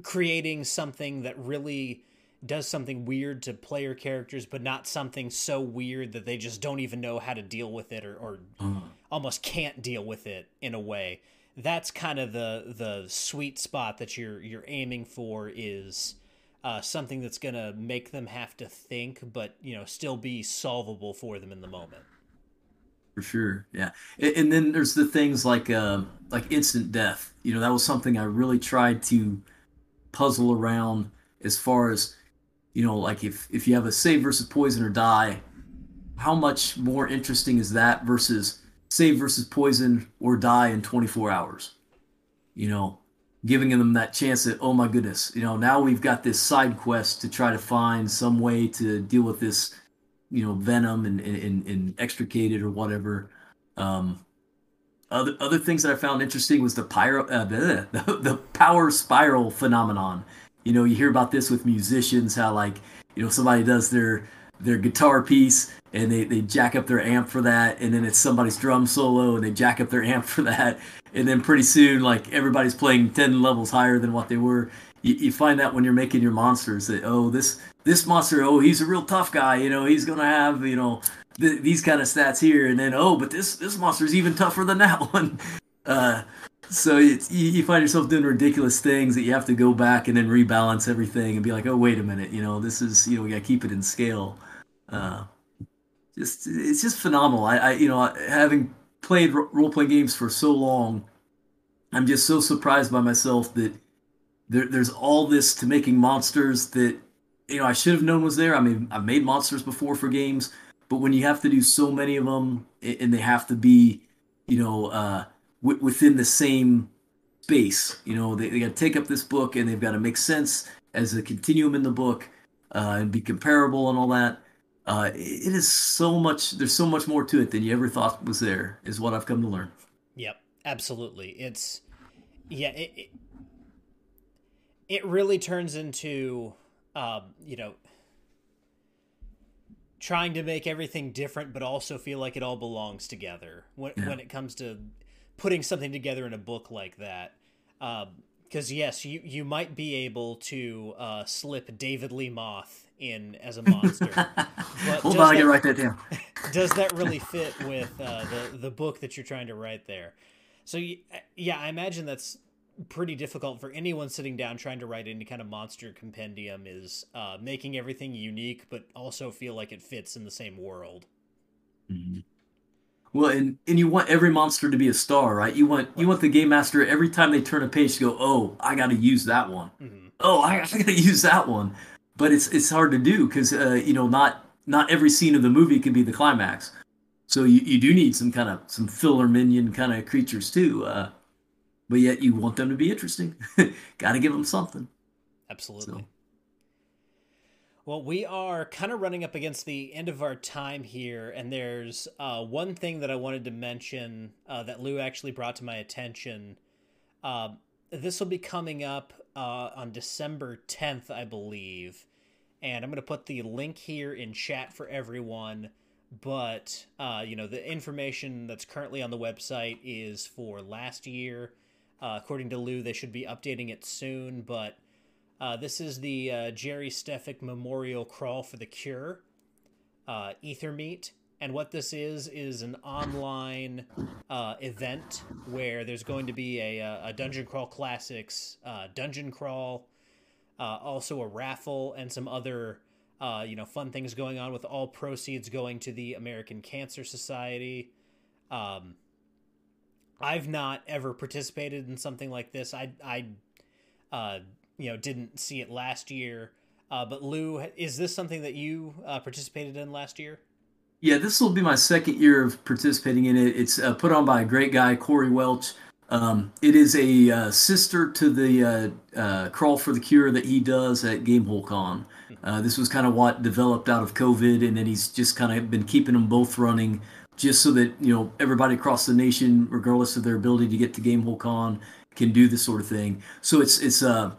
creating something that really does something weird to player characters, but not something so weird that they just don't even know how to deal with it or, or uh. almost can't deal with it in a way. That's kind of the the sweet spot that you're you're aiming for is uh, something that's gonna make them have to think, but you know still be solvable for them in the moment. For sure, yeah. And, and then there's the things like uh, like instant death. You know, that was something I really tried to puzzle around as far as you know, like if if you have a save versus poison or die, how much more interesting is that versus save versus poison or die in 24 hours? You know, giving them that chance that oh my goodness, you know, now we've got this side quest to try to find some way to deal with this you know venom and and, and extricate it or whatever. Um, other other things that I found interesting was the pyro uh, the, the, the power spiral phenomenon. You know, you hear about this with musicians, how like you know somebody does their their guitar piece and they, they jack up their amp for that and then it's somebody's drum solo and they jack up their amp for that and then pretty soon like everybody's playing 10 levels higher than what they were you, you find that when you're making your monsters that oh this this monster, oh, he's a real tough guy. You know, he's gonna have you know th- these kind of stats here, and then oh, but this this monster's even tougher than that one. Uh, so it's, you, you find yourself doing ridiculous things that you have to go back and then rebalance everything and be like, oh, wait a minute, you know, this is you know we gotta keep it in scale. Uh, just it's just phenomenal. I, I you know having played role playing games for so long, I'm just so surprised by myself that there, there's all this to making monsters that you know, I should have known was there. I mean, I've made monsters before for games, but when you have to do so many of them and they have to be, you know, uh, w- within the same space, you know, they, they got to take up this book and they've got to make sense as a continuum in the book uh, and be comparable and all that. Uh, it is so much. There's so much more to it than you ever thought was there. Is what I've come to learn. Yep, absolutely. It's yeah. It it, it really turns into um, you know, trying to make everything different, but also feel like it all belongs together when yeah. when it comes to putting something together in a book like that. Because um, yes, you you might be able to uh, slip David Lee Moth in as a monster. Hold on, I get write that down. does that really fit with uh, the the book that you're trying to write there? So yeah, I imagine that's pretty difficult for anyone sitting down trying to write any kind of monster compendium is uh, making everything unique but also feel like it fits in the same world mm-hmm. Well and, and you want every monster to be a star right you want you want the game master every time they turn a page to go oh i gotta use that one. Mm-hmm. Oh, I, I gotta use that one but it's it's hard to do because uh, you know not not every scene of the movie can be the climax. So you, you do need some kind of some filler minion kind of creatures too. Uh, but yet you want them to be interesting. Got to give them something. Absolutely. So. Well, we are kind of running up against the end of our time here, and there's uh, one thing that I wanted to mention uh, that Lou actually brought to my attention. Uh, this will be coming up uh, on December 10th, I believe, and I'm going to put the link here in chat for everyone. But uh, you know, the information that's currently on the website is for last year. Uh, according to Lou, they should be updating it soon, but uh, this is the uh, Jerry Stefik Memorial Crawl for the Cure, uh, Ethermeet. And what this is, is an online uh, event where there's going to be a, a Dungeon Crawl Classics uh, dungeon crawl, uh, also a raffle, and some other you know fun things going on with all proceeds going to the American Cancer Society. Um, I've not ever participated in something like this. I I uh, you know didn't see it last year. Uh, but Lou, is this something that you uh, participated in last year? Yeah, this will be my second year of participating in it. It's uh, put on by a great guy, Corey Welch. Um, it is a uh, sister to the uh, uh, Crawl for the Cure that he does at Gamehole Con. Uh, this was kind of what developed out of COVID, and then he's just kind of been keeping them both running, just so that you know everybody across the nation, regardless of their ability to get to Gamehole Con, can do this sort of thing. So it's it's uh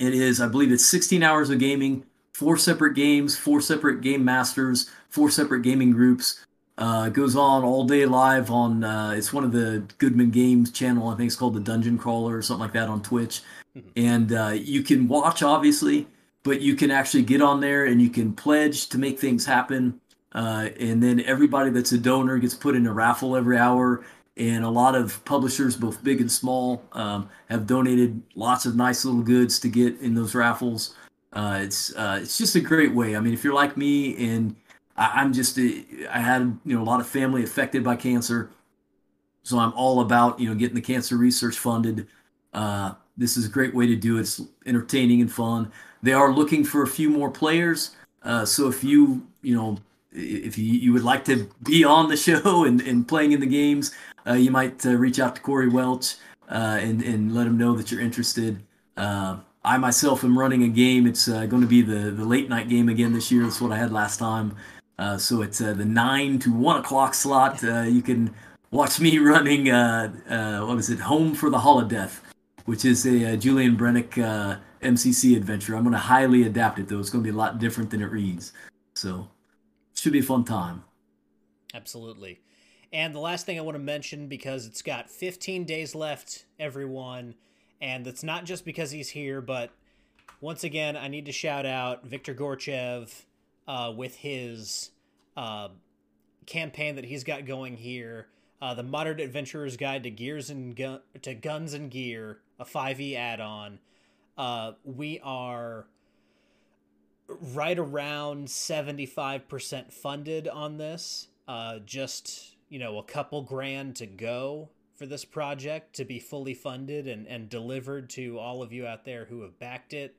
it is, I believe it's 16 hours of gaming, four separate games, four separate game masters, four separate gaming groups. Uh, goes on all day live on, uh, it's one of the Goodman Games channel. I think it's called the Dungeon Crawler or something like that on Twitch. Mm-hmm. And uh, you can watch, obviously, but you can actually get on there and you can pledge to make things happen. Uh, and then everybody that's a donor gets put in a raffle every hour and a lot of publishers, both big and small, um, have donated lots of nice little goods to get in those raffles. Uh, it's uh, it's just a great way. I mean, if you're like me and I, am just a, I had you know a lot of family affected by cancer, so I'm all about you know getting the cancer research funded. Uh, this is a great way to do it. It's entertaining and fun. They are looking for a few more players. Uh, so if you you know if you, you would like to be on the show and, and playing in the games, you might uh, reach out to Corey Welch uh, and, and let him know that you're interested. Uh, I myself am running a game. It's uh, going to be the, the late night game again this year. That's what I had last time. Uh, so it's the 9 to 1 o'clock slot. you can watch me running, what is it, Home for the Holodeath, which is a Julian Bernick MCC adventure. I'm going to highly adapt it, though. It's going to be a lot different than it reads. So should be a fun time. Absolutely. And the last thing I want to mention, because it's got 15 days left, everyone, and it's not just because he's here, but once again, I need to shout out Victor Gorchev uh, with his uh, campaign that he's got going here. Uh, the Modern Adventurer's Guide to Gears and Gun- to Guns and Gear, a 5e add-on. Uh, we are right around 75% funded on this. Uh, just you know a couple grand to go for this project to be fully funded and, and delivered to all of you out there who have backed it.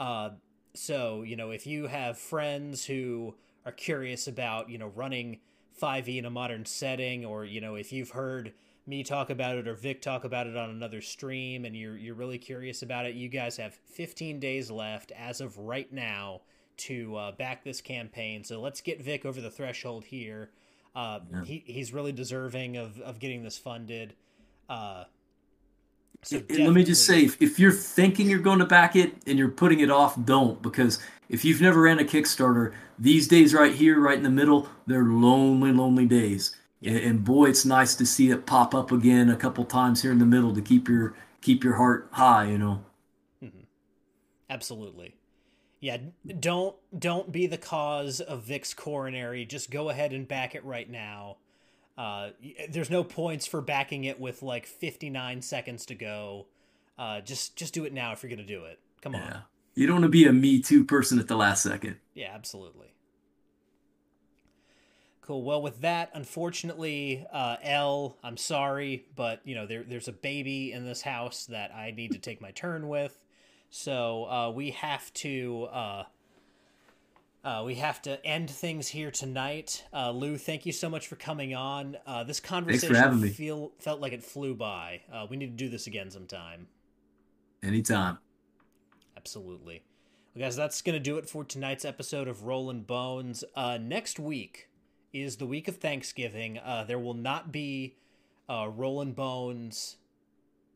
Uh, so, you know, if you have friends who are curious about, you know, running 5e in a modern setting, or, you know, if you've heard me talk about it or Vic talk about it on another stream and you're, you're really curious about it, you guys have 15 days left as of right now to uh, back this campaign. So let's get Vic over the threshold here. Uh, yeah. he, he's really deserving of, of getting this funded. Uh, so let me just say, if, if you're thinking you're going to back it and you're putting it off, don't because if you've never ran a Kickstarter, these days right here, right in the middle, they're lonely, lonely days. And, and boy, it's nice to see it pop up again a couple times here in the middle to keep your keep your heart high. You know. Mm-hmm. Absolutely yeah, don't don't be the cause of Vic's coronary. Just go ahead and back it right now. Uh, there's no points for backing it with like 59 seconds to go. Uh, just just do it now if you're gonna do it. Come on. Yeah. You don't want to be a Me Too person at the last second. Yeah, absolutely. Cool. Well, with that, unfortunately, uh, L, I'm sorry, but you know there, there's a baby in this house that I need to take my turn with. So uh, we have to uh, uh, we have to end things here tonight. Uh, Lou, thank you so much for coming on. Uh, this conversation feel felt like it flew by. Uh, we need to do this again sometime. Anytime. Absolutely. Well, guys, that's going to do it for tonight's episode of Rolling Bones. Uh, next week is the week of Thanksgiving. Uh, there will not be uh, Rolling Bones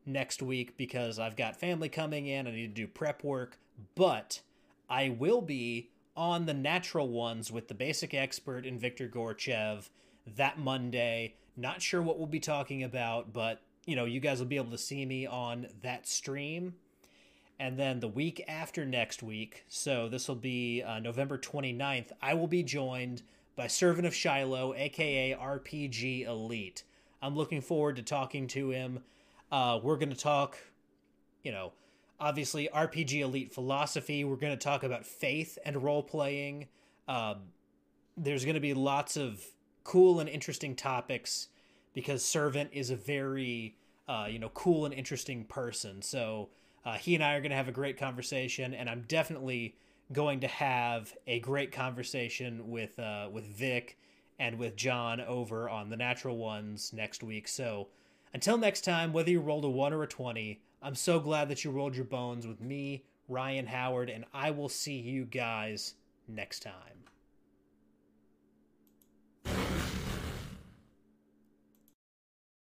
next week because I've got family coming in. I need to do prep work, but I will be on the natural ones with the basic expert and Victor Gorchev that Monday. Not sure what we'll be talking about, but you know, you guys will be able to see me on that stream. And then the week after next week, so this will be uh, November 29th, I will be joined by Servant of Shiloh, aka RPG Elite. I'm looking forward to talking to him. Uh, we're going to talk, you know, obviously RPG Elite philosophy. We're going to talk about faith and role playing. Um, there's going to be lots of cool and interesting topics because Servant is a very uh, you know cool and interesting person. So uh, he and I are going to have a great conversation, and I'm definitely going to have a great conversation with uh, with Vic and with John over on the Natural Ones next week. So until next time, whether you rolled a one or a twenty. I'm so glad that you rolled your bones with me, Ryan Howard, and I will see you guys next time.